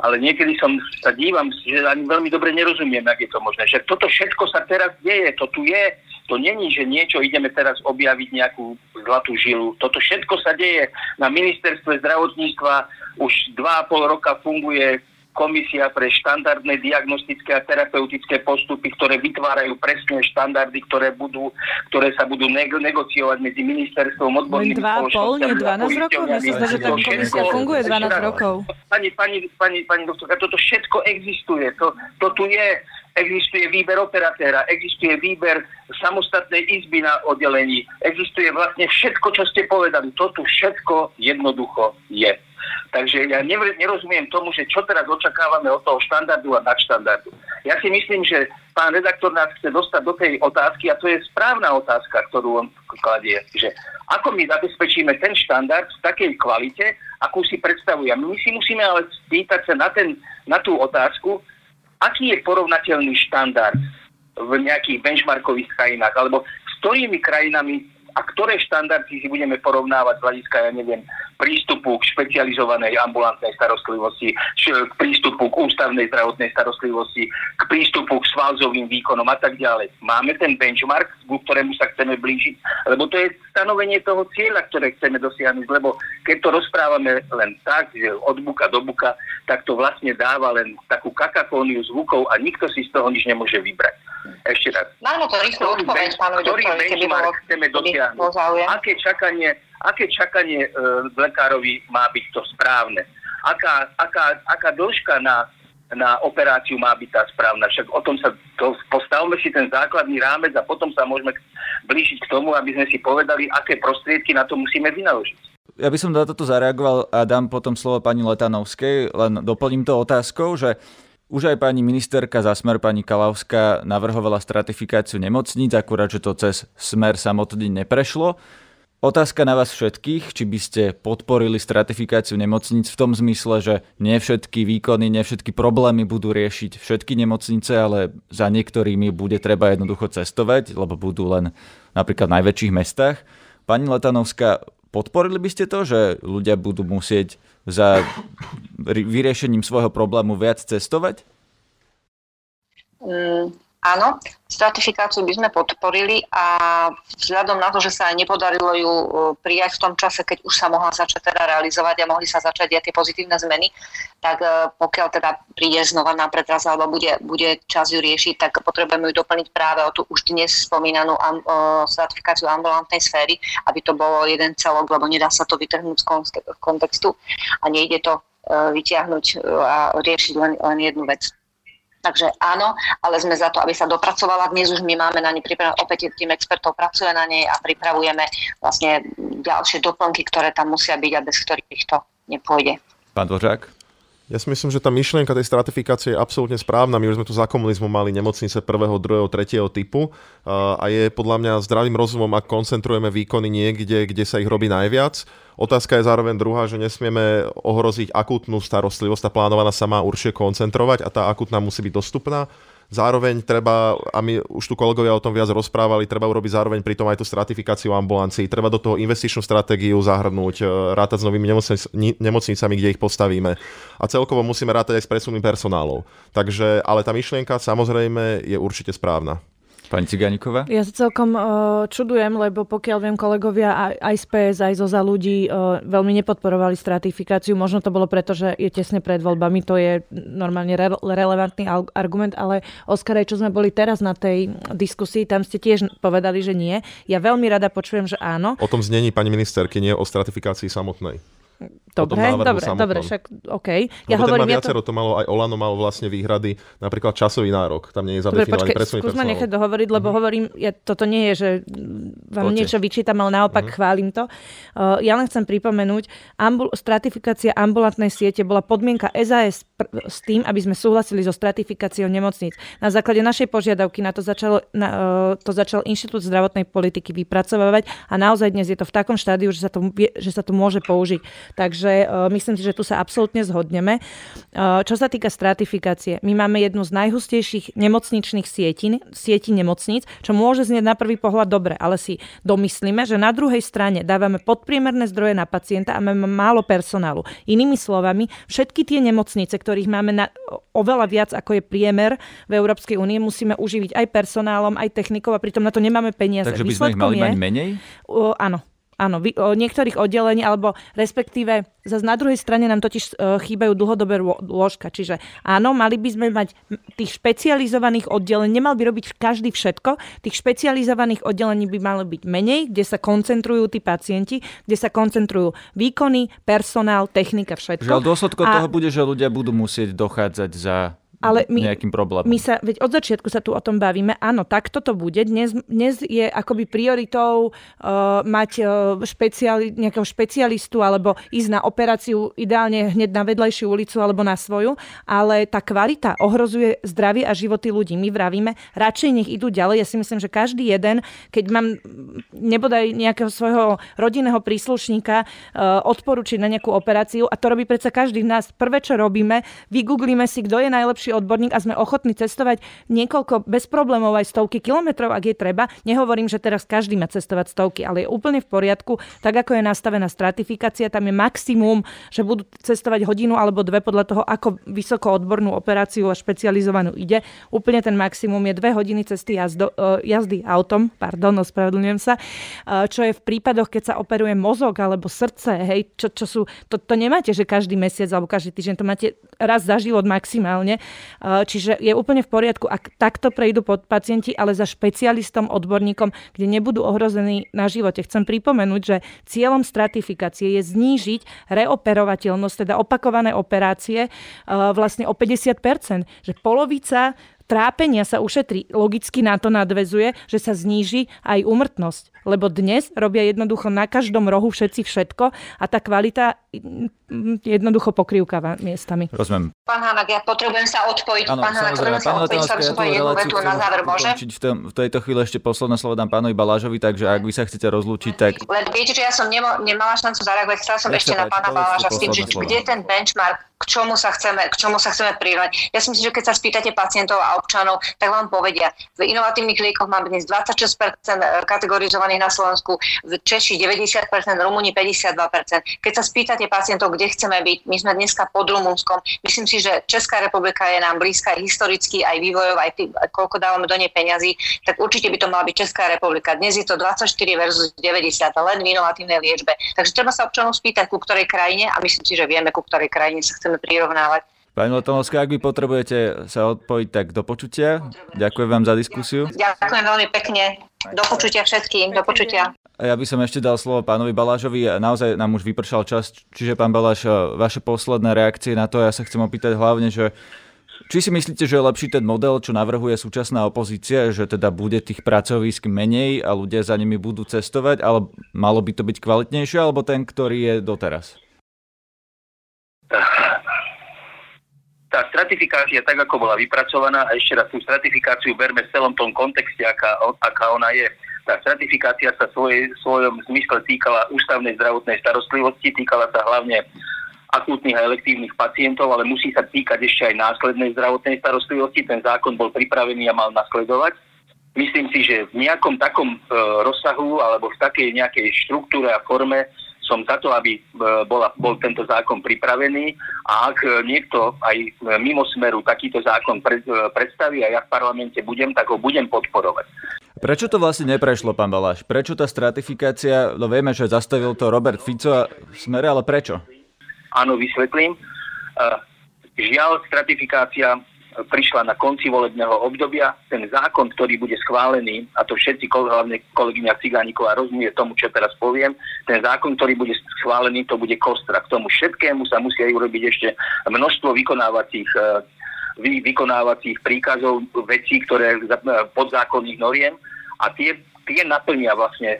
Ale niekedy som sa dívam, že ani veľmi dobre nerozumiem, ak je to možné. Že toto všetko sa teraz deje, to tu je. To není, že niečo ideme teraz objaviť nejakú zlatú žilu. Toto všetko sa deje. Na ministerstve zdravotníctva už dva a pol roka funguje komisia pre štandardné diagnostické a terapeutické postupy, ktoré vytvárajú presne štandardy, ktoré, budú, ktoré sa budú negociovať medzi ministerstvom odborným Len 2,5, nie 12 rokov? Myslím, že tá komisia funguje 12 rokov. Pani, pani, pani, pani doktorka, toto všetko existuje. To, to tu je existuje výber operatéra, existuje výber samostatnej izby na oddelení, existuje vlastne všetko, čo ste povedali. To tu všetko jednoducho je. Takže ja nerozumiem tomu, že čo teraz očakávame od toho štandardu a nadštandardu. Ja si myslím, že pán redaktor nás chce dostať do tej otázky a to je správna otázka, ktorú on kladie, že ako my zabezpečíme ten štandard v takej kvalite, akú si predstavuje. My si musíme ale spýtať sa na, ten, na tú otázku, aký je porovnateľný štandard v nejakých benchmarkových krajinách, alebo s ktorými krajinami a ktoré štandardy si budeme porovnávať z hľadiska, ja neviem, prístupu k špecializovanej ambulantnej starostlivosti, k prístupu k ústavnej zdravotnej starostlivosti, k prístupu k svalzovým výkonom a tak ďalej. Máme ten benchmark, ku ktorému sa chceme blížiť, lebo to je stanovenie toho cieľa, ktoré chceme dosiahnuť, lebo keď to rozprávame len tak, že od buka do buka, tak to vlastne dáva len takú kakafóniu zvukov a nikto si z toho nič nemôže vybrať. Ešte raz. Máme to rýchlo odpoveď, pánovi Ktorý benchmark chceme dosiahnuť? Aké čakanie aké čakanie e, lekárovi má byť to správne. Aká, aká, aká dĺžka na, na operáciu má byť tá správna. Však o tom sa, to, postavme si ten základný rámec a potom sa môžeme blížiť k tomu, aby sme si povedali, aké prostriedky na to musíme vynaložiť. Ja by som na toto zareagoval a dám potom slovo pani Letanovskej, len doplním to otázkou, že už aj pani ministerka za smer, pani Kalavská, navrhovala stratifikáciu nemocníc, akurát, že to cez smer samotný neprešlo. Otázka na vás všetkých, či by ste podporili stratifikáciu nemocnic v tom zmysle, že nie všetky výkony, nie všetky problémy budú riešiť všetky nemocnice, ale za niektorými bude treba jednoducho cestovať, lebo budú len napríklad v najväčších mestách. Pani Letanovská, podporili by ste to, že ľudia budú musieť za vyriešením svojho problému viac cestovať? Mm, Áno, stratifikáciu by sme podporili a vzhľadom na to, že sa nepodarilo ju e, prijať v tom čase, keď už sa mohla začať teda realizovať a mohli sa začať aj tie pozitívne zmeny, tak e, pokiaľ teda príde znova na predraz alebo bude, bude čas ju riešiť, tak potrebujeme ju doplniť práve o tú už dnes spomínanú am, o stratifikáciu ambulantnej sféry, aby to bolo jeden celok, lebo nedá sa to vytrhnúť z kontextu a nejde to e, vyťahnuť a riešiť len, len jednu vec. Takže áno, ale sme za to, aby sa dopracovala. Dnes už my máme na nej pripravené, opäť tým expertov pracuje na nej a pripravujeme vlastne ďalšie doplnky, ktoré tam musia byť a bez ktorých to nepôjde. Pán Dvořák? Ja si myslím, že tá myšlienka tej stratifikácie je absolútne správna. My už sme tu za komunizmu mali nemocnice prvého, druhého, tretieho typu a je podľa mňa zdravým rozumom, ak koncentrujeme výkony niekde, kde sa ich robí najviac. Otázka je zároveň druhá, že nesmieme ohroziť akútnu starostlivosť. Tá plánovaná sa má určite koncentrovať a tá akútna musí byť dostupná. Zároveň treba, a my už tu kolegovia o tom viac rozprávali, treba urobiť zároveň pri tom aj tú stratifikáciu ambulancií. Treba do toho investičnú stratégiu zahrnúť, e, rátať s novými nemocnic, nemocnicami, kde ich postavíme. A celkovo musíme rátať aj s presunom personálov. Takže, ale tá myšlienka samozrejme je určite správna. Pani Ciganíková? Ja sa celkom uh, čudujem, lebo pokiaľ viem, kolegovia aj, aj z PS, aj zo za ľudí uh, veľmi nepodporovali stratifikáciu. Možno to bolo preto, že je tesne pred voľbami, to je normálne re- relevantný argument, ale Oskar, aj čo sme boli teraz na tej diskusii, tam ste tiež povedali, že nie. Ja veľmi rada počujem, že áno. O tom znení pani ministerky, nie o stratifikácii samotnej. Dobre, dobre, samotnom. dobre, však OK. Ja Lebo hovorím, viacero, to... to malo, aj Olano malo vlastne výhrady, napríklad časový nárok, tam nie je zadefinovaný presuný skús ma nechať dohovoriť, lebo mm-hmm. hovorím, ja, toto nie je, že vám Poďte. niečo vyčítam, ale naopak mm-hmm. chválim to. Uh, ja len chcem pripomenúť, ambul- stratifikácia ambulantnej siete bola podmienka SAS s tým, aby sme súhlasili so stratifikáciou nemocníc. Na základe našej požiadavky na to, začalo, na, uh, to začal Inštitút zdravotnej politiky vypracovať a naozaj dnes je to v takom štádiu, že sa to, že sa to môže použiť. Takže uh, myslím si, že tu sa absolútne zhodneme. Uh, čo sa týka stratifikácie, my máme jednu z najhustejších nemocničných sietí, sietí nemocníc, čo môže znieť na prvý pohľad dobre, ale si domyslíme, že na druhej strane dávame podpriemerné zdroje na pacienta a máme málo personálu. Inými slovami, všetky tie nemocnice, ktorých máme na, oveľa viac ako je priemer v Európskej únie, musíme uživiť aj personálom, aj technikou a pritom na to nemáme peniaze. Takže by sme ich mali je, mať menej? Uh, áno. Áno, o niektorých oddelení, alebo respektíve zase na druhej strane nám totiž e, chýbajú dlhodobé lôžka. Čiže áno, mali by sme mať tých špecializovaných oddelení, nemal by robiť každý všetko, tých špecializovaných oddelení by malo byť menej, kde sa koncentrujú tí pacienti, kde sa koncentrujú výkony, personál, technika, všetko. Že dôsledkom a... toho bude, že ľudia budú musieť dochádzať za ale my, nejakým problémom. My sa, veď od začiatku sa tu o tom bavíme. Áno, tak toto bude. Dnes, dnes je akoby prioritou uh, mať uh, špeciali, nejakého špecialistu alebo ísť na operáciu ideálne hneď na vedlejšiu ulicu alebo na svoju, ale tá kvalita ohrozuje zdravie a životy ľudí. My vravíme, radšej nech idú ďalej. Ja si myslím, že každý jeden, keď mám nebodaj nejakého svojho rodinného príslušníka uh, odporučiť na nejakú operáciu a to robí predsa každý z nás. Prvé, čo robíme, vygooglíme si, kto je najlepší najlepší odborník a sme ochotní cestovať niekoľko bez problémov aj stovky kilometrov, ak je treba. Nehovorím, že teraz každý má cestovať stovky, ale je úplne v poriadku, tak ako je nastavená stratifikácia, tam je maximum, že budú cestovať hodinu alebo dve podľa toho, ako vysoko odbornú operáciu a špecializovanú ide. Úplne ten maximum je dve hodiny cesty jazdo, e, jazdy autom, pardon, ospravedlňujem sa, e, čo je v prípadoch, keď sa operuje mozog alebo srdce, hej, čo, čo sú, to, to nemáte, že každý mesiac alebo každý týždeň, to máte raz za život maximálne. Eh, čiže je úplne v poriadku, ak takto prejdú pod pacienti, ale za špecialistom, odborníkom, kde nebudú ohrození na živote. Chcem pripomenúť, že cieľom stratifikácie je znížiť reoperovateľnosť, teda opakované operácie eh, vlastne o 50%. Že polovica trápenia sa ušetrí. Logicky na to nadvezuje, že sa zníži aj umrtnosť. Lebo dnes robia jednoducho na každom rohu všetci všetko a tá kvalita mm, jednoducho pokrývkáva miestami. Rozumiem. Pán Hanak, ja potrebujem sa odpojiť. Áno, pán Hanak, potrebujem sa odpojiť, tú povedať jednu vetu na záver, ukončiť v, tom, v tejto chvíli ešte posledné slovo dám pánovi Balážovi, takže ak vy sa chcete rozlúčiť, tak Len viete, že ja som nemo, nemala šancu zareagovať, chcela som ešte sa na pána Baláža s tým, že kde je ten benchmark, k čomu sa chceme, k čomu sa chceme prirovnať. Ja si myslím, že keď sa spýtate pacientov a občanov, tak vám povedia, v inovatívnych liekoch máme dnes 26% kategorizovaných na Slovensku, v Češi 90%, Rumúni 52%. Keď sa spýtate pacientov, kde chceme byť, my sme dneska pod Rumunskom. Myslím si, že Česká republika je nám blízka historicky, aj vývojov, aj tým, koľko dávame do nej peňazí, tak určite by to mala byť Česká republika. Dnes je to 24 versus 90, len v inovatívnej liečbe. Takže treba sa občanov spýtať, ku ktorej krajine, a myslím si, že vieme, ku ktorej krajine sa chceme prirovnávať. Pani Letonovská, ak vy potrebujete sa odpojiť, tak do počutia. Ďakujem vám za diskusiu. Ďakujem veľmi pekne. Do počutia všetkým. Do počutia. Ja by som ešte dal slovo pánovi Balážovi. Naozaj nám už vypršal čas, čiže pán Baláš, vaše posledné reakcie na to, ja sa chcem opýtať hlavne, že či si myslíte, že je lepší ten model, čo navrhuje súčasná opozícia, že teda bude tých pracovísk menej a ľudia za nimi budú cestovať, ale malo by to byť kvalitnejšie, alebo ten, ktorý je doteraz? Tá stratifikácia, tak ako bola vypracovaná, a ešte raz tú stratifikáciu berme v celom tom kontexte, aká, aká ona je. Tá stratifikácia sa svoj, svojom zmysle týkala ústavnej zdravotnej starostlivosti, týkala sa hlavne akútnych a elektívnych pacientov, ale musí sa týkať ešte aj následnej zdravotnej starostlivosti. Ten zákon bol pripravený a mal nasledovať. Myslím si, že v nejakom takom e, rozsahu alebo v takej nejakej štruktúre a forme som za to, aby e, bola, bol tento zákon pripravený a ak e, niekto aj e, mimo smeru takýto zákon pred, predstaví a ja v parlamente budem, tak ho budem podporovať. Prečo to vlastne neprešlo, pán Baláš? Prečo tá stratifikácia, no vieme, že zastavil to Robert Fico a smere, ale prečo? Áno, vysvetlím. Žiaľ, stratifikácia prišla na konci volebného obdobia. Ten zákon, ktorý bude schválený, a to všetci, hlavne kolegyňa Cigániková rozumie tomu, čo teraz poviem, ten zákon, ktorý bude schválený, to bude kostra. K tomu všetkému sa musia urobiť ešte množstvo vykonávacích e, vy, vykonávacích príkazov, vecí, ktoré e, podzákonných noriem a tie, tie naplnia vlastne e,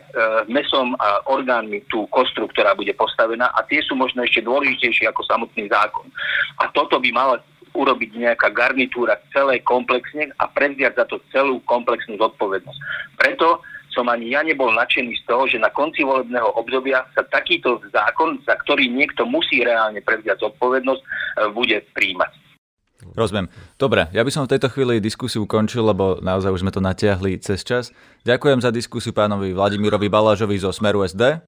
mesom a orgánmi tú kostru, ktorá bude postavená a tie sú možno ešte dôležitejšie ako samotný zákon. A toto by mala urobiť nejaká garnitúra celé komplexne a prevziať za to celú komplexnú zodpovednosť. Preto som ani ja nebol nadšený z toho, že na konci volebného obdobia sa takýto zákon, za ktorý niekto musí reálne prevziať zodpovednosť, e, bude príjmať. Rozumiem. Dobre, ja by som v tejto chvíli diskusiu ukončil, lebo naozaj už sme to natiahli cez čas. Ďakujem za diskusiu pánovi Vladimirovi Balážovi zo Smeru SD,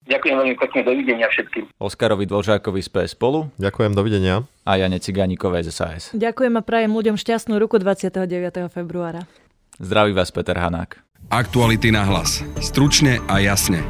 Ďakujem veľmi pekne, dovidenia všetkým. Oskarovi Dvožákovi z PS Spolu Ďakujem, dovidenia. a Jane Cigánikovej z SAS. Ďakujem a prajem ľuďom šťastnú ruku 29. februára. Zdraví vás Peter Hanák. Aktuality na hlas. Stručne a jasne.